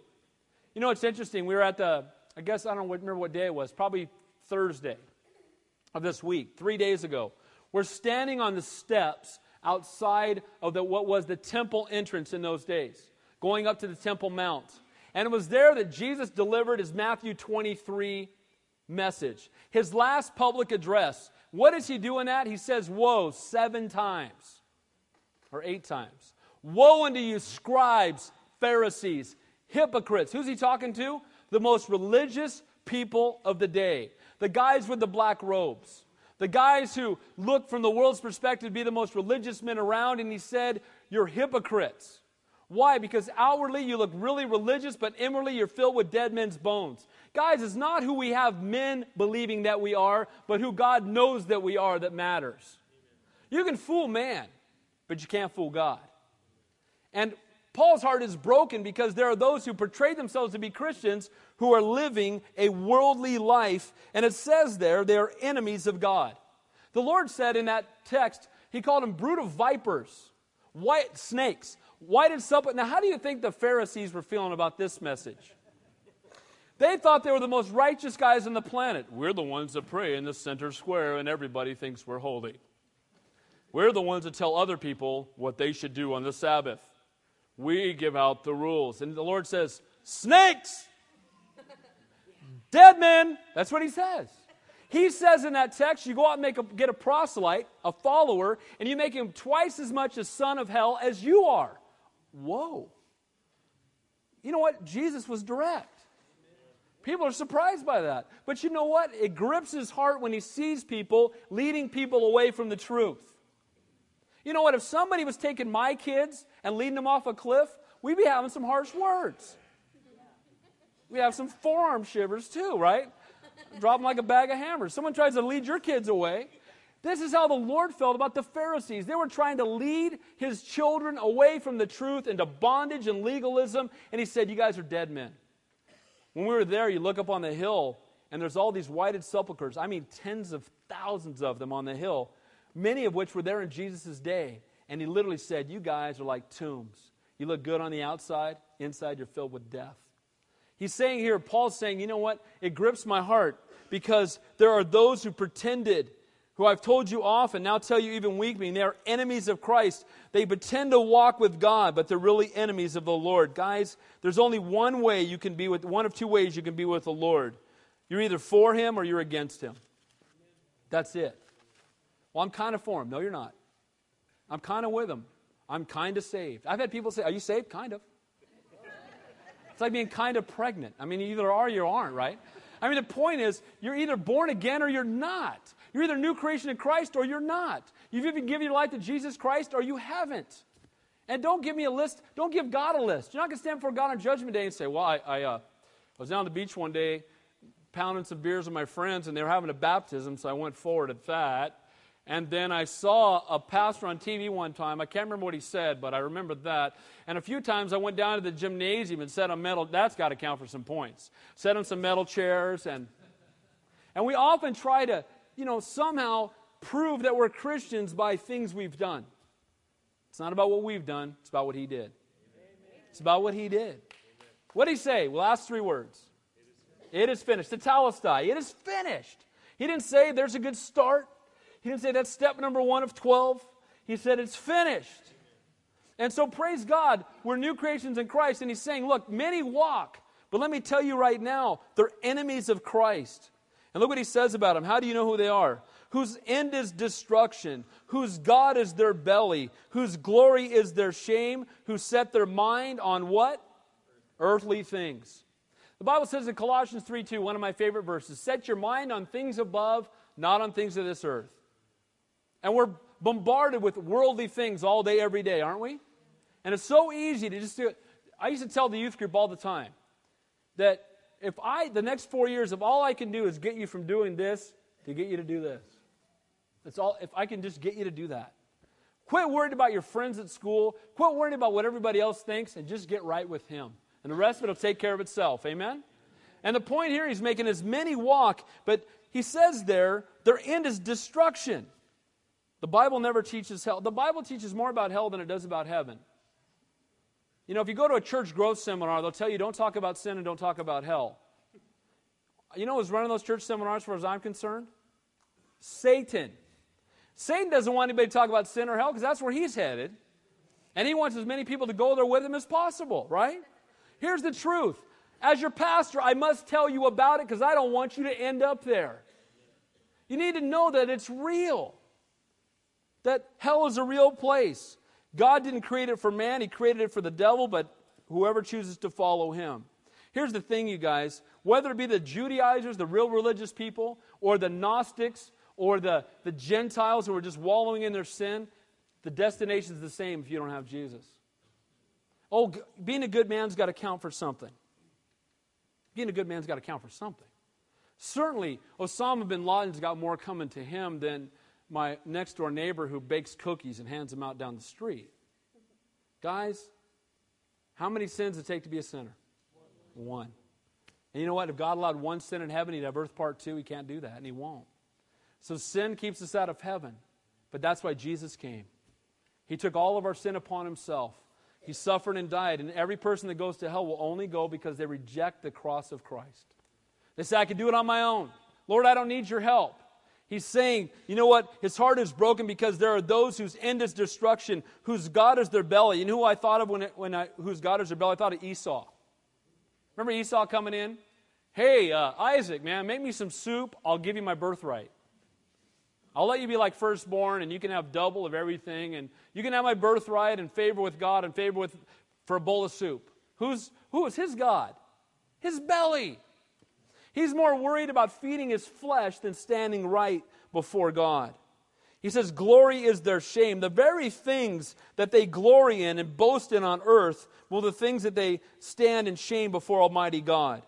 You know, it's interesting. We were at the, I guess, I don't remember what day it was, probably Thursday of this week, three days ago. We're standing on the steps outside of the, what was the temple entrance in those days, going up to the Temple Mount. And it was there that Jesus delivered his Matthew 23 message, his last public address. What is he doing that? He says, Woe, seven times or eight times. Woe unto you, scribes, Pharisees, hypocrites. Who's he talking to? The most religious people of the day, the guys with the black robes. The guys who look from the world's perspective to be the most religious men around, and he said, You're hypocrites. Why? Because outwardly you look really religious, but inwardly you're filled with dead men's bones. Guys, it's not who we have men believing that we are, but who God knows that we are that matters. You can fool man, but you can't fool God. And Paul's heart is broken because there are those who portray themselves to be Christians who are living a worldly life, and it says there they are enemies of God. The Lord said in that text, He called them brood of vipers, white snakes, whited serpent. Now, how do you think the Pharisees were feeling about this message? They thought they were the most righteous guys on the planet. We're the ones that pray in the center square, and everybody thinks we're holy. We're the ones that tell other people what they should do on the Sabbath. We give out the rules. And the Lord says, Snakes! Dead men! That's what he says. He says in that text, you go out and make a, get a proselyte, a follower, and you make him twice as much a son of hell as you are. Whoa. You know what? Jesus was direct. People are surprised by that. But you know what? It grips his heart when he sees people leading people away from the truth. You know what? If somebody was taking my kids and leading them off a cliff, we'd be having some harsh words. We have some forearm shivers too, right? Drop them like a bag of hammers. Someone tries to lead your kids away. This is how the Lord felt about the Pharisees. They were trying to lead his children away from the truth into bondage and legalism, and he said, You guys are dead men. When we were there, you look up on the hill, and there's all these whited sepulchres. I mean, tens of thousands of them on the hill, many of which were there in Jesus' day. And he literally said, You guys are like tombs. You look good on the outside, inside, you're filled with death. He's saying here, Paul's saying, you know what? It grips my heart because there are those who pretended, who I've told you often, now tell you even weakly, they are enemies of Christ. They pretend to walk with God, but they're really enemies of the Lord. Guys, there's only one way you can be with, one of two ways you can be with the Lord. You're either for Him or you're against Him. That's it. Well, I'm kind of for Him. No, you're not. I'm kind of with Him. I'm kind of saved. I've had people say, Are you saved? Kind of. It's like being kind of pregnant. I mean, either are you or you aren't, right? I mean, the point is, you're either born again or you're not. You're either new creation in Christ or you're not. You've even given your life to Jesus Christ or you haven't. And don't give me a list. Don't give God a list. You're not going to stand before God on Judgment Day and say, Well, I, I uh, was down on the beach one day pounding some beers with my friends and they were having a baptism, so I went forward at that. And then I saw a pastor on TV one time. I can't remember what he said, but I remember that. And a few times I went down to the gymnasium and sat on metal. That's got to count for some points. Set on some metal chairs. And, and we often try to, you know, somehow prove that we're Christians by things we've done. It's not about what we've done, it's about what he did. It's about what he did. What did he say? Last three words. It is finished. The Tetelestai. It is finished. He didn't say there's a good start. He didn't say that's step number one of 12. He said it's finished. And so, praise God, we're new creations in Christ. And he's saying, look, many walk, but let me tell you right now, they're enemies of Christ. And look what he says about them. How do you know who they are? Whose end is destruction, whose God is their belly, whose glory is their shame, who set their mind on what? Earthly things. The Bible says in Colossians 3 2, one of my favorite verses, set your mind on things above, not on things of this earth. And we're bombarded with worldly things all day, every day, aren't we? And it's so easy to just do it. I used to tell the youth group all the time that if I, the next four years, if all I can do is get you from doing this to get you to do this, that's all, if I can just get you to do that. Quit worrying about your friends at school. Quit worrying about what everybody else thinks and just get right with Him. And the rest of it will take care of itself. Amen? And the point here, he's making as many walk, but he says there, their end is destruction. The Bible never teaches hell. The Bible teaches more about hell than it does about heaven. You know, if you go to a church growth seminar, they'll tell you don't talk about sin and don't talk about hell. You know who's running those church seminars, as far as I'm concerned? Satan. Satan doesn't want anybody to talk about sin or hell because that's where he's headed. And he wants as many people to go there with him as possible, right? Here's the truth. As your pastor, I must tell you about it because I don't want you to end up there. You need to know that it's real that hell is a real place. God didn't create it for man, He created it for the devil, but whoever chooses to follow Him. Here's the thing, you guys whether it be the Judaizers, the real religious people, or the Gnostics, or the, the Gentiles who are just wallowing in their sin, the destination is the same if you don't have Jesus. Oh, being a good man's got to count for something. Being a good man's got to count for something. Certainly, Osama bin Laden's got more coming to him than my next door neighbor who bakes cookies and hands them out down the street. Guys, how many sins does it take to be a sinner? One. And you know what? If God allowed one sin in heaven, he'd have earth part two. He can't do that, and he won't. So sin keeps us out of heaven. But that's why Jesus came. He took all of our sin upon himself. He suffered and died. And every person that goes to hell will only go because they reject the cross of Christ. They say, I can do it on my own. Lord, I don't need your help. He's saying, you know what? His heart is broken because there are those whose end is destruction, whose God is their belly. You know who I thought of when, it, when I, whose God is their belly? I thought of Esau. Remember Esau coming in? Hey, uh, Isaac, man, make me some soup. I'll give you my birthright. I'll let you be like firstborn, and you can have double of everything, and you can have my birthright and favor with God and favor with for a bowl of soup. Who's who is his God? His belly. He's more worried about feeding his flesh than standing right before God. He says, Glory is their shame. The very things that they glory in and boast in on earth will the things that they stand in shame before Almighty God.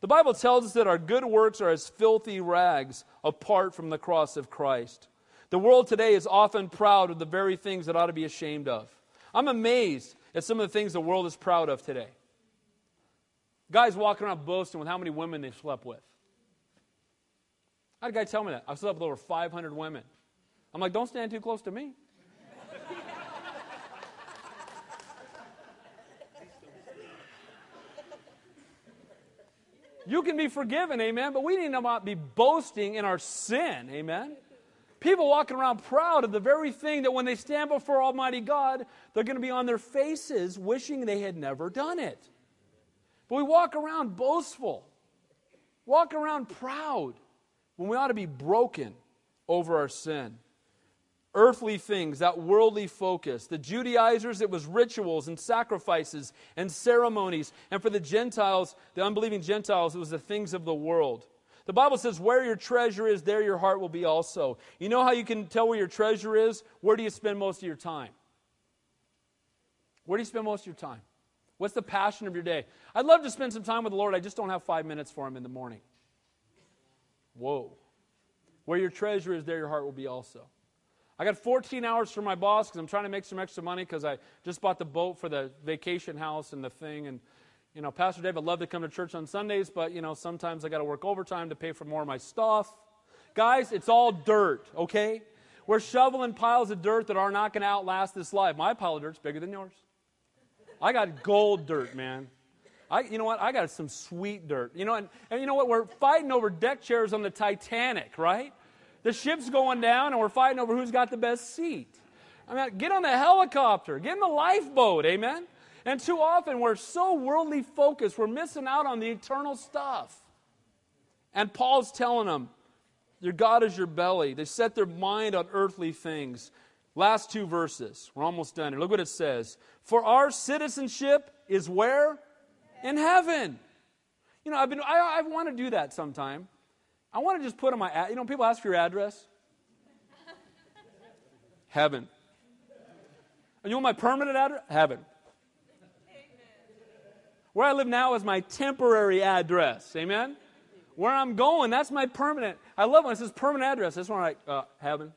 The Bible tells us that our good works are as filthy rags apart from the cross of Christ. The world today is often proud of the very things that ought to be ashamed of. I'm amazed at some of the things the world is proud of today. Guys walking around boasting with how many women they've slept with. I had a guy tell me that. I've slept with over 500 women. I'm like, don't stand too close to me. You can be forgiven, amen, but we need to not be boasting in our sin, amen. People walking around proud of the very thing that when they stand before Almighty God, they're going to be on their faces wishing they had never done it. But we walk around boastful, walk around proud when we ought to be broken over our sin earthly things, that worldly focus. The Judaizers, it was rituals and sacrifices and ceremonies. And for the Gentiles, the unbelieving Gentiles, it was the things of the world. The Bible says, where your treasure is, there your heart will be also. You know how you can tell where your treasure is? Where do you spend most of your time? Where do you spend most of your time? What's the passion of your day? I'd love to spend some time with the Lord. I just don't have five minutes for Him in the morning. Whoa. Where your treasure is, there your heart will be also. I got 14 hours for my boss because I'm trying to make some extra money because I just bought the boat for the vacation house and the thing. And, you know, Pastor Dave, I'd love to come to church on Sundays, but, you know, sometimes I got to work overtime to pay for more of my stuff. Guys, it's all dirt, okay? We're shoveling piles of dirt that are not going to outlast this life. My pile of dirt's bigger than yours. I got gold dirt, man. I, you know what? I got some sweet dirt. You know, and, and you know what? We're fighting over deck chairs on the Titanic, right? The ship's going down, and we're fighting over who's got the best seat. I mean, get on the helicopter, get in the lifeboat, amen? And too often we're so worldly focused, we're missing out on the eternal stuff. And Paul's telling them, Your God is your belly. They set their mind on earthly things. Last two verses. We're almost done here. Look what it says. For our citizenship is where? In heaven. You know, I've been I, I want to do that sometime. I want to just put on my, ad- you know, people ask for your address. Heaven. And you want my permanent address? Heaven. Where I live now is my temporary address. Amen? Where I'm going, that's my permanent. I love when it says permanent address. That's when I'm like, uh, heaven.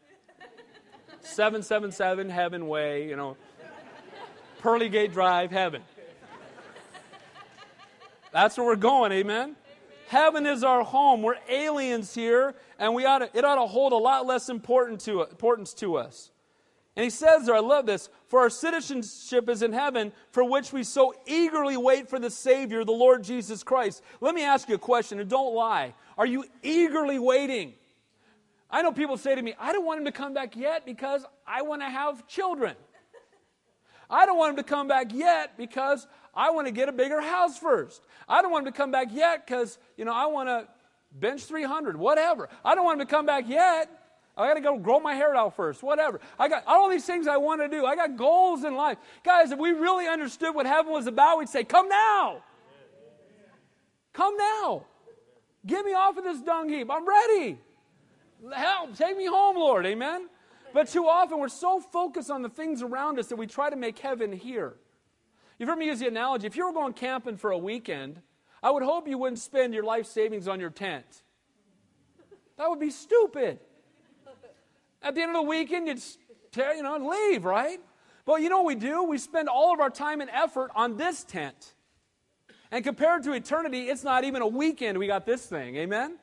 777 Heaven Way, you know. Pearly Gate Drive, heaven. That's where we're going, amen? Heaven is our home. We're aliens here, and we ought to, it ought to hold a lot less important to, importance to us. And he says there, I love this, for our citizenship is in heaven, for which we so eagerly wait for the Savior, the Lord Jesus Christ. Let me ask you a question, and don't lie. Are you eagerly waiting? I know people say to me, I don't want him to come back yet because I want to have children. I don't want him to come back yet because I want to get a bigger house first. I don't want him to come back yet because, you know, I want to bench 300, whatever. I don't want him to come back yet. I got to go grow my hair out first, whatever. I got all these things I want to do. I got goals in life. Guys, if we really understood what heaven was about, we'd say, Come now. Come now. Get me off of this dung heap. I'm ready. Help. Take me home, Lord. Amen. But too often we're so focused on the things around us that we try to make heaven here. You've heard me use the analogy if you were going camping for a weekend, I would hope you wouldn't spend your life savings on your tent. That would be stupid. At the end of the weekend, you'd tear, you know, leave, right? But you know what we do? We spend all of our time and effort on this tent. And compared to eternity, it's not even a weekend we got this thing. Amen?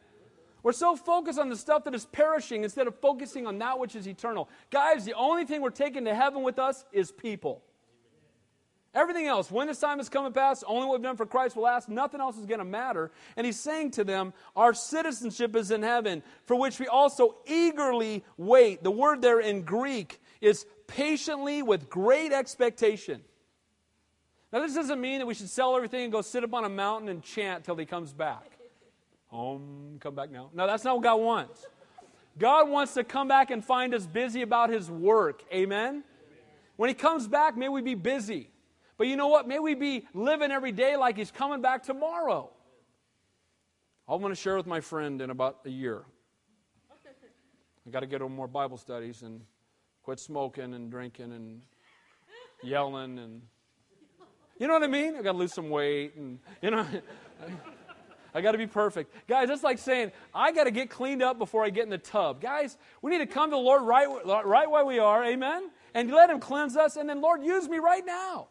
We're so focused on the stuff that is perishing instead of focusing on that which is eternal. Guys, the only thing we're taking to heaven with us is people. Everything else, when this time has come and passed, only what we've done for Christ will last. Nothing else is going to matter. And he's saying to them, Our citizenship is in heaven, for which we also eagerly wait. The word there in Greek is patiently with great expectation. Now, this doesn't mean that we should sell everything and go sit up on a mountain and chant till he comes back. Home, come back now. No, that's not what God wants. God wants to come back and find us busy about His work. Amen? When He comes back, may we be busy. But you know what? May we be living every day like He's coming back tomorrow. I'm going to share with my friend in about a year. I got to get on more Bible studies and quit smoking and drinking and yelling and you know what I mean? I got to lose some weight and you know I got to be perfect. Guys, that's like saying I got to get cleaned up before I get in the tub. Guys, we need to come to the Lord right right where we are. Amen. And let him cleanse us and then Lord use me right now.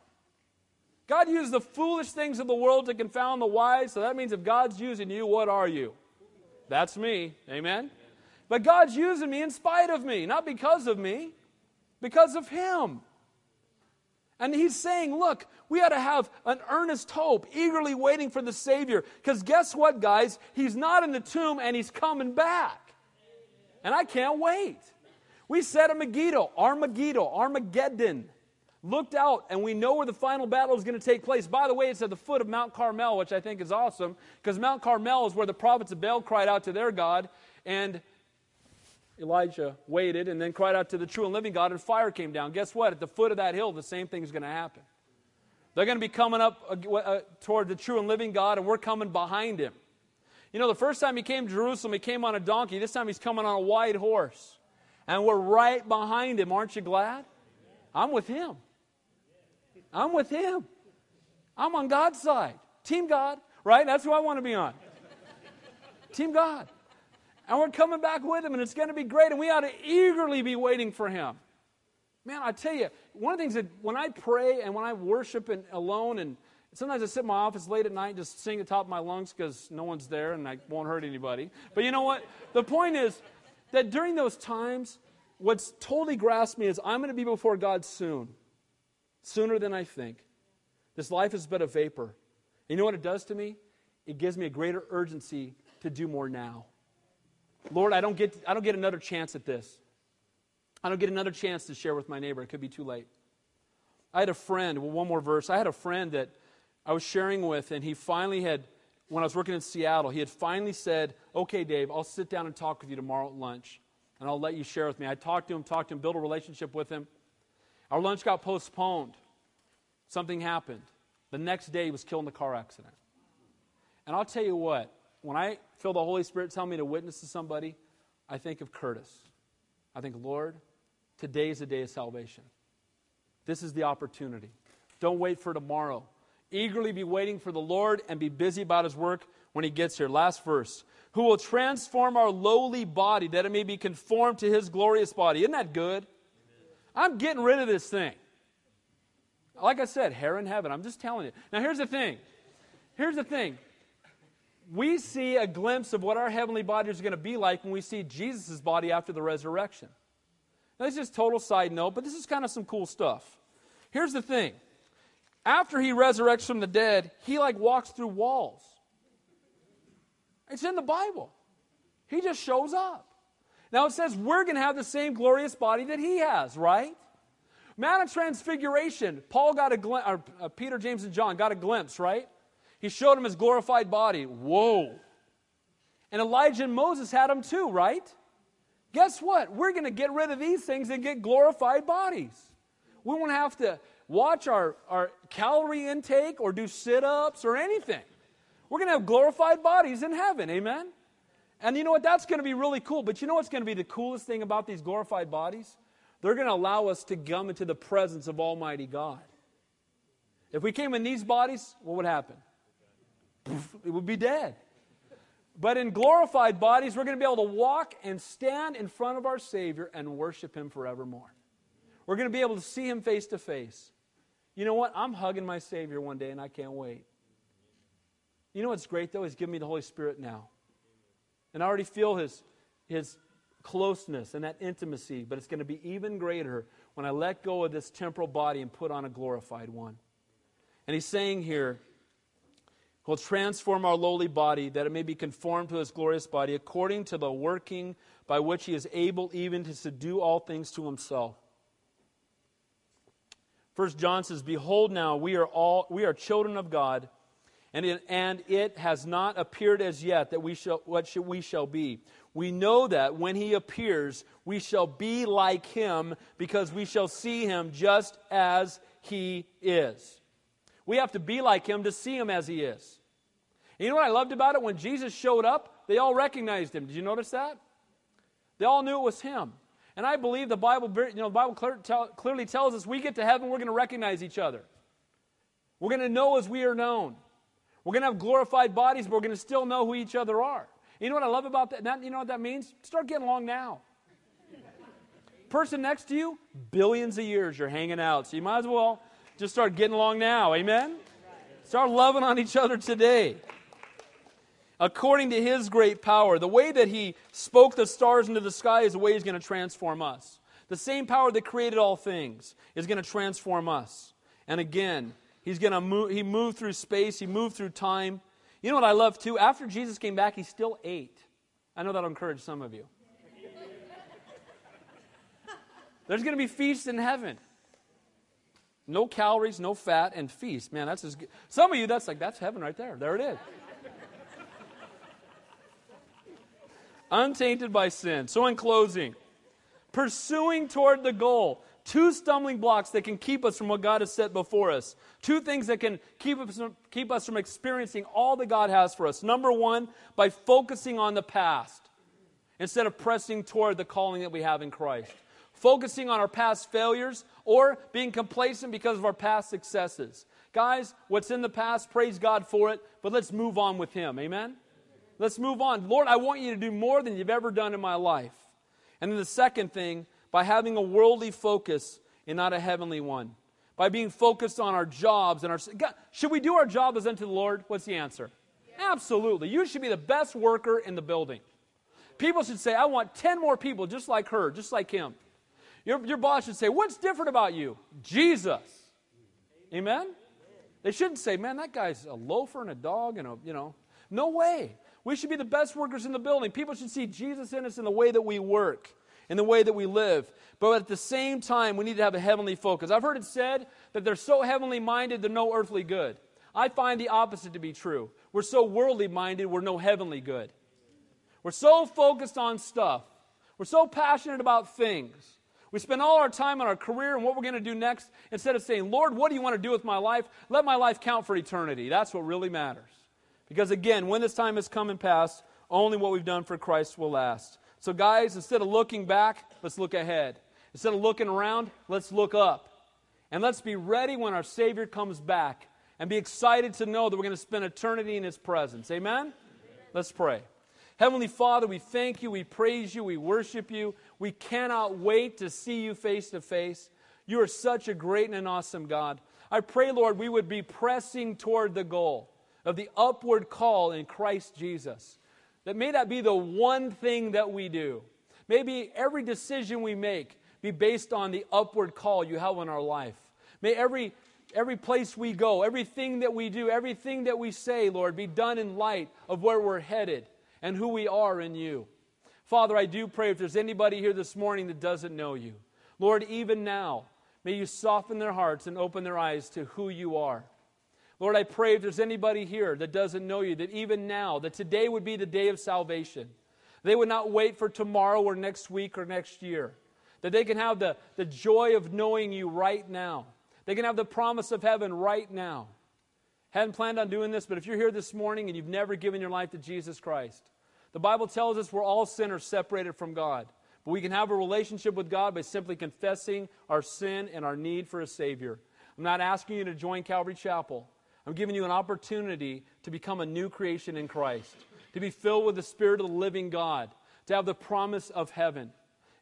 God used the foolish things of the world to confound the wise. So that means if God's using you, what are you? That's me. Amen. But God's using me in spite of me, not because of me, because of Him. And He's saying, look, we ought to have an earnest hope, eagerly waiting for the Savior. Because guess what, guys? He's not in the tomb and He's coming back. And I can't wait. We said a Megiddo, Armageddon, Armageddon. Looked out, and we know where the final battle is going to take place. By the way, it's at the foot of Mount Carmel, which I think is awesome, because Mount Carmel is where the prophets of Baal cried out to their God, and Elijah waited and then cried out to the true and living God, and fire came down. Guess what? At the foot of that hill, the same thing is going to happen. They're going to be coming up uh, uh, toward the true and living God, and we're coming behind him. You know, the first time he came to Jerusalem, he came on a donkey. This time he's coming on a white horse. And we're right behind him. Aren't you glad? I'm with him. I'm with him. I'm on God's side. Team God, right? That's who I want to be on. Team God. And we're coming back with him, and it's going to be great, and we ought to eagerly be waiting for him. Man, I tell you, one of the things that when I pray and when I worship and alone, and sometimes I sit in my office late at night and just sing the top of my lungs because no one's there and I won't hurt anybody. But you know what? The point is that during those times, what's totally grasped me is I'm going to be before God soon, sooner than I think. This life is but a vapor. You know what it does to me? It gives me a greater urgency to do more now. Lord, I don't get, I don't get another chance at this. I don't get another chance to share with my neighbor. It could be too late. I had a friend, well, one more verse. I had a friend that I was sharing with, and he finally had, when I was working in Seattle, he had finally said, Okay, Dave, I'll sit down and talk with you tomorrow at lunch, and I'll let you share with me. I talked to him, talked to him, built a relationship with him. Our lunch got postponed. Something happened. The next day, he was killed in a car accident. And I'll tell you what, when I feel the Holy Spirit tell me to witness to somebody, I think of Curtis. I think, Lord, today is the day of salvation. This is the opportunity. Don't wait for tomorrow. Eagerly be waiting for the Lord and be busy about his work when he gets here. Last verse. Who will transform our lowly body that it may be conformed to his glorious body. Isn't that good? I'm getting rid of this thing. Like I said, hair in heaven. I'm just telling you. Now, here's the thing. Here's the thing we see a glimpse of what our heavenly body is going to be like when we see Jesus' body after the resurrection. Now, this is total side note, but this is kind of some cool stuff. Here's the thing after he resurrects from the dead, he like walks through walls. It's in the Bible. He just shows up. Now it says we're going to have the same glorious body that he has, right? Mount of Transfiguration, Paul got a glimpse, uh, Peter, James, and John got a glimpse, right? He showed him his glorified body. Whoa. And Elijah and Moses had them too, right? Guess what? We're going to get rid of these things and get glorified bodies. We won't have to watch our, our calorie intake or do sit ups or anything. We're going to have glorified bodies in heaven. Amen? And you know what? That's going to be really cool. But you know what's going to be the coolest thing about these glorified bodies? They're going to allow us to come into the presence of Almighty God. If we came in these bodies, what would happen? It would be dead. But in glorified bodies, we're going to be able to walk and stand in front of our Savior and worship Him forevermore. We're going to be able to see Him face to face. You know what? I'm hugging my Savior one day and I can't wait. You know what's great though? He's given me the Holy Spirit now. And I already feel His, his closeness and that intimacy, but it's going to be even greater when I let go of this temporal body and put on a glorified one. And He's saying here, will transform our lowly body that it may be conformed to his glorious body according to the working by which he is able even to subdue all things to himself. First John says, Behold now, we are all we are children of God, and it, and it has not appeared as yet that we shall, what we shall be. We know that when he appears, we shall be like him because we shall see him just as he is. We have to be like him to see him as he is. You know what I loved about it? When Jesus showed up, they all recognized him. Did you notice that? They all knew it was him. And I believe the Bible, you know, the Bible clear, tell, clearly tells us we get to heaven, we're going to recognize each other. We're going to know as we are known. We're going to have glorified bodies, but we're going to still know who each other are. You know what I love about that? that you know what that means? Start getting along now. Person next to you, billions of years you're hanging out. So you might as well just start getting along now. Amen? Start loving on each other today. According to his great power, the way that he spoke the stars into the sky is the way he's going to transform us. The same power that created all things is going to transform us. And again, he's going to move, he moved through space, he moved through time. You know what I love too? After Jesus came back, he still ate. I know that'll encourage some of you. There's going to be feasts in heaven. No calories, no fat, and feast. Man, that's as good. Some of you, that's like, that's heaven right there. There it is. Untainted by sin. So, in closing, pursuing toward the goal. Two stumbling blocks that can keep us from what God has set before us. Two things that can keep us, from, keep us from experiencing all that God has for us. Number one, by focusing on the past instead of pressing toward the calling that we have in Christ focusing on our past failures, or being complacent because of our past successes. Guys, what's in the past, praise God for it, but let's move on with Him. Amen? Let's move on. Lord, I want you to do more than you've ever done in my life. And then the second thing, by having a worldly focus and not a heavenly one. By being focused on our jobs and our. God, should we do our job as unto the Lord? What's the answer? Yeah. Absolutely. You should be the best worker in the building. People should say, I want 10 more people just like her, just like him. Your, your boss should say, What's different about you? Jesus. Amen? They shouldn't say, Man, that guy's a loafer and a dog and a, you know. No way. We should be the best workers in the building. People should see Jesus in us in the way that we work, in the way that we live. But at the same time, we need to have a heavenly focus. I've heard it said that they're so heavenly minded, they're no earthly good. I find the opposite to be true. We're so worldly minded, we're no heavenly good. We're so focused on stuff. We're so passionate about things we spend all our time on our career and what we're going to do next instead of saying, Lord, what do you want to do with my life? Let my life count for eternity. That's what really matters. Because again, when this time has come and passed, only what we've done for Christ will last. So, guys, instead of looking back, let's look ahead. Instead of looking around, let's look up. And let's be ready when our Savior comes back and be excited to know that we're going to spend eternity in His presence. Amen? Let's pray. Heavenly Father, we thank you, we praise you, we worship you. We cannot wait to see you face to face. You are such a great and an awesome God. I pray, Lord, we would be pressing toward the goal of the upward call in Christ Jesus. That may that be the one thing that we do. Maybe every decision we make be based on the upward call you have in our life. May every every place we go, everything that we do, everything that we say, Lord, be done in light of where we're headed and who we are in you. Father, I do pray if there's anybody here this morning that doesn't know you, Lord, even now, may you soften their hearts and open their eyes to who you are. Lord, I pray if there's anybody here that doesn't know you, that even now, that today would be the day of salvation. They would not wait for tomorrow or next week or next year. That they can have the, the joy of knowing you right now. They can have the promise of heaven right now. Hadn't planned on doing this, but if you're here this morning and you've never given your life to Jesus Christ, the Bible tells us we're all sinners separated from God. But we can have a relationship with God by simply confessing our sin and our need for a Savior. I'm not asking you to join Calvary Chapel. I'm giving you an opportunity to become a new creation in Christ, to be filled with the Spirit of the living God, to have the promise of heaven.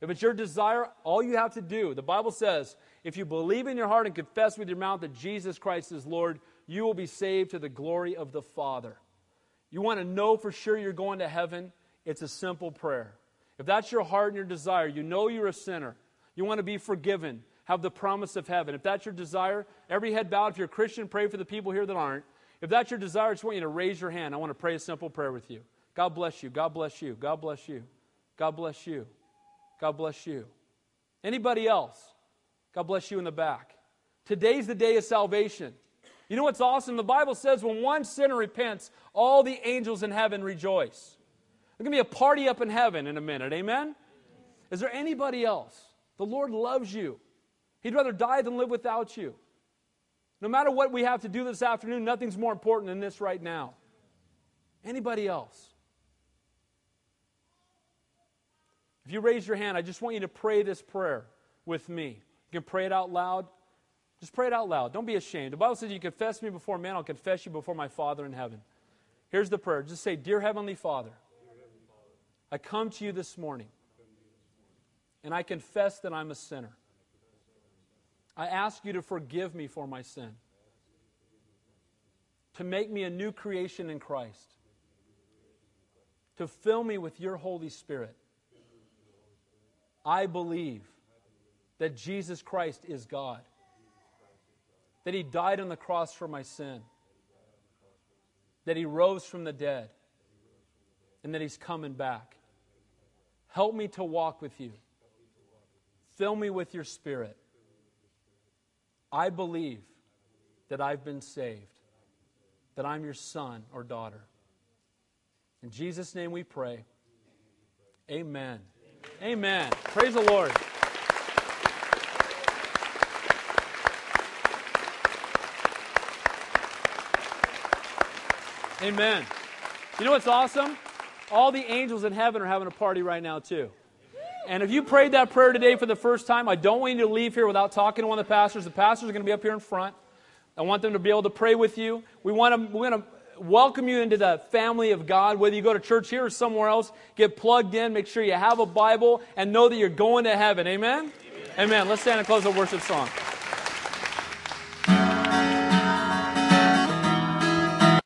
If it's your desire, all you have to do, the Bible says, if you believe in your heart and confess with your mouth that Jesus Christ is Lord, you will be saved to the glory of the Father. You want to know for sure you're going to heaven? It's a simple prayer. If that's your heart and your desire, you know you're a sinner, you want to be forgiven, have the promise of heaven. If that's your desire, every head bowed. If you're a Christian, pray for the people here that aren't. If that's your desire, I just want you to raise your hand. I want to pray a simple prayer with you. God bless you. God bless you. God bless you. God bless you. God bless you. Anybody else? God bless you in the back. Today's the day of salvation. You know what's awesome? The Bible says when one sinner repents, all the angels in heaven rejoice. There's going to be a party up in heaven in a minute. Amen? Is there anybody else? The Lord loves you. He'd rather die than live without you. No matter what we have to do this afternoon, nothing's more important than this right now. Anybody else? If you raise your hand, I just want you to pray this prayer with me. You can pray it out loud. Just pray it out loud. Don't be ashamed. The Bible says you confess me before men, I'll confess you before my Father in heaven. Here's the prayer. Just say, Dear Heavenly Father, I come to you this morning and I confess that I'm a sinner. I ask you to forgive me for my sin, to make me a new creation in Christ, to fill me with your Holy Spirit. I believe that Jesus Christ is God, that He died on the cross for my sin, that He rose from the dead, and that He's coming back. Help me to walk with you. Fill me with your Spirit. I believe that I've been saved, that I'm your son or daughter. In Jesus' name we pray. Amen. Amen. Praise the Lord. Amen. You know what's awesome? All the angels in heaven are having a party right now, too. And if you prayed that prayer today for the first time, I don't want you to leave here without talking to one of the pastors. The pastors are going to be up here in front. I want them to be able to pray with you. We want to, we want to welcome you into the family of God, whether you go to church here or somewhere else. Get plugged in, make sure you have a Bible, and know that you're going to heaven. Amen? Amen. Amen. Let's stand and close the worship song.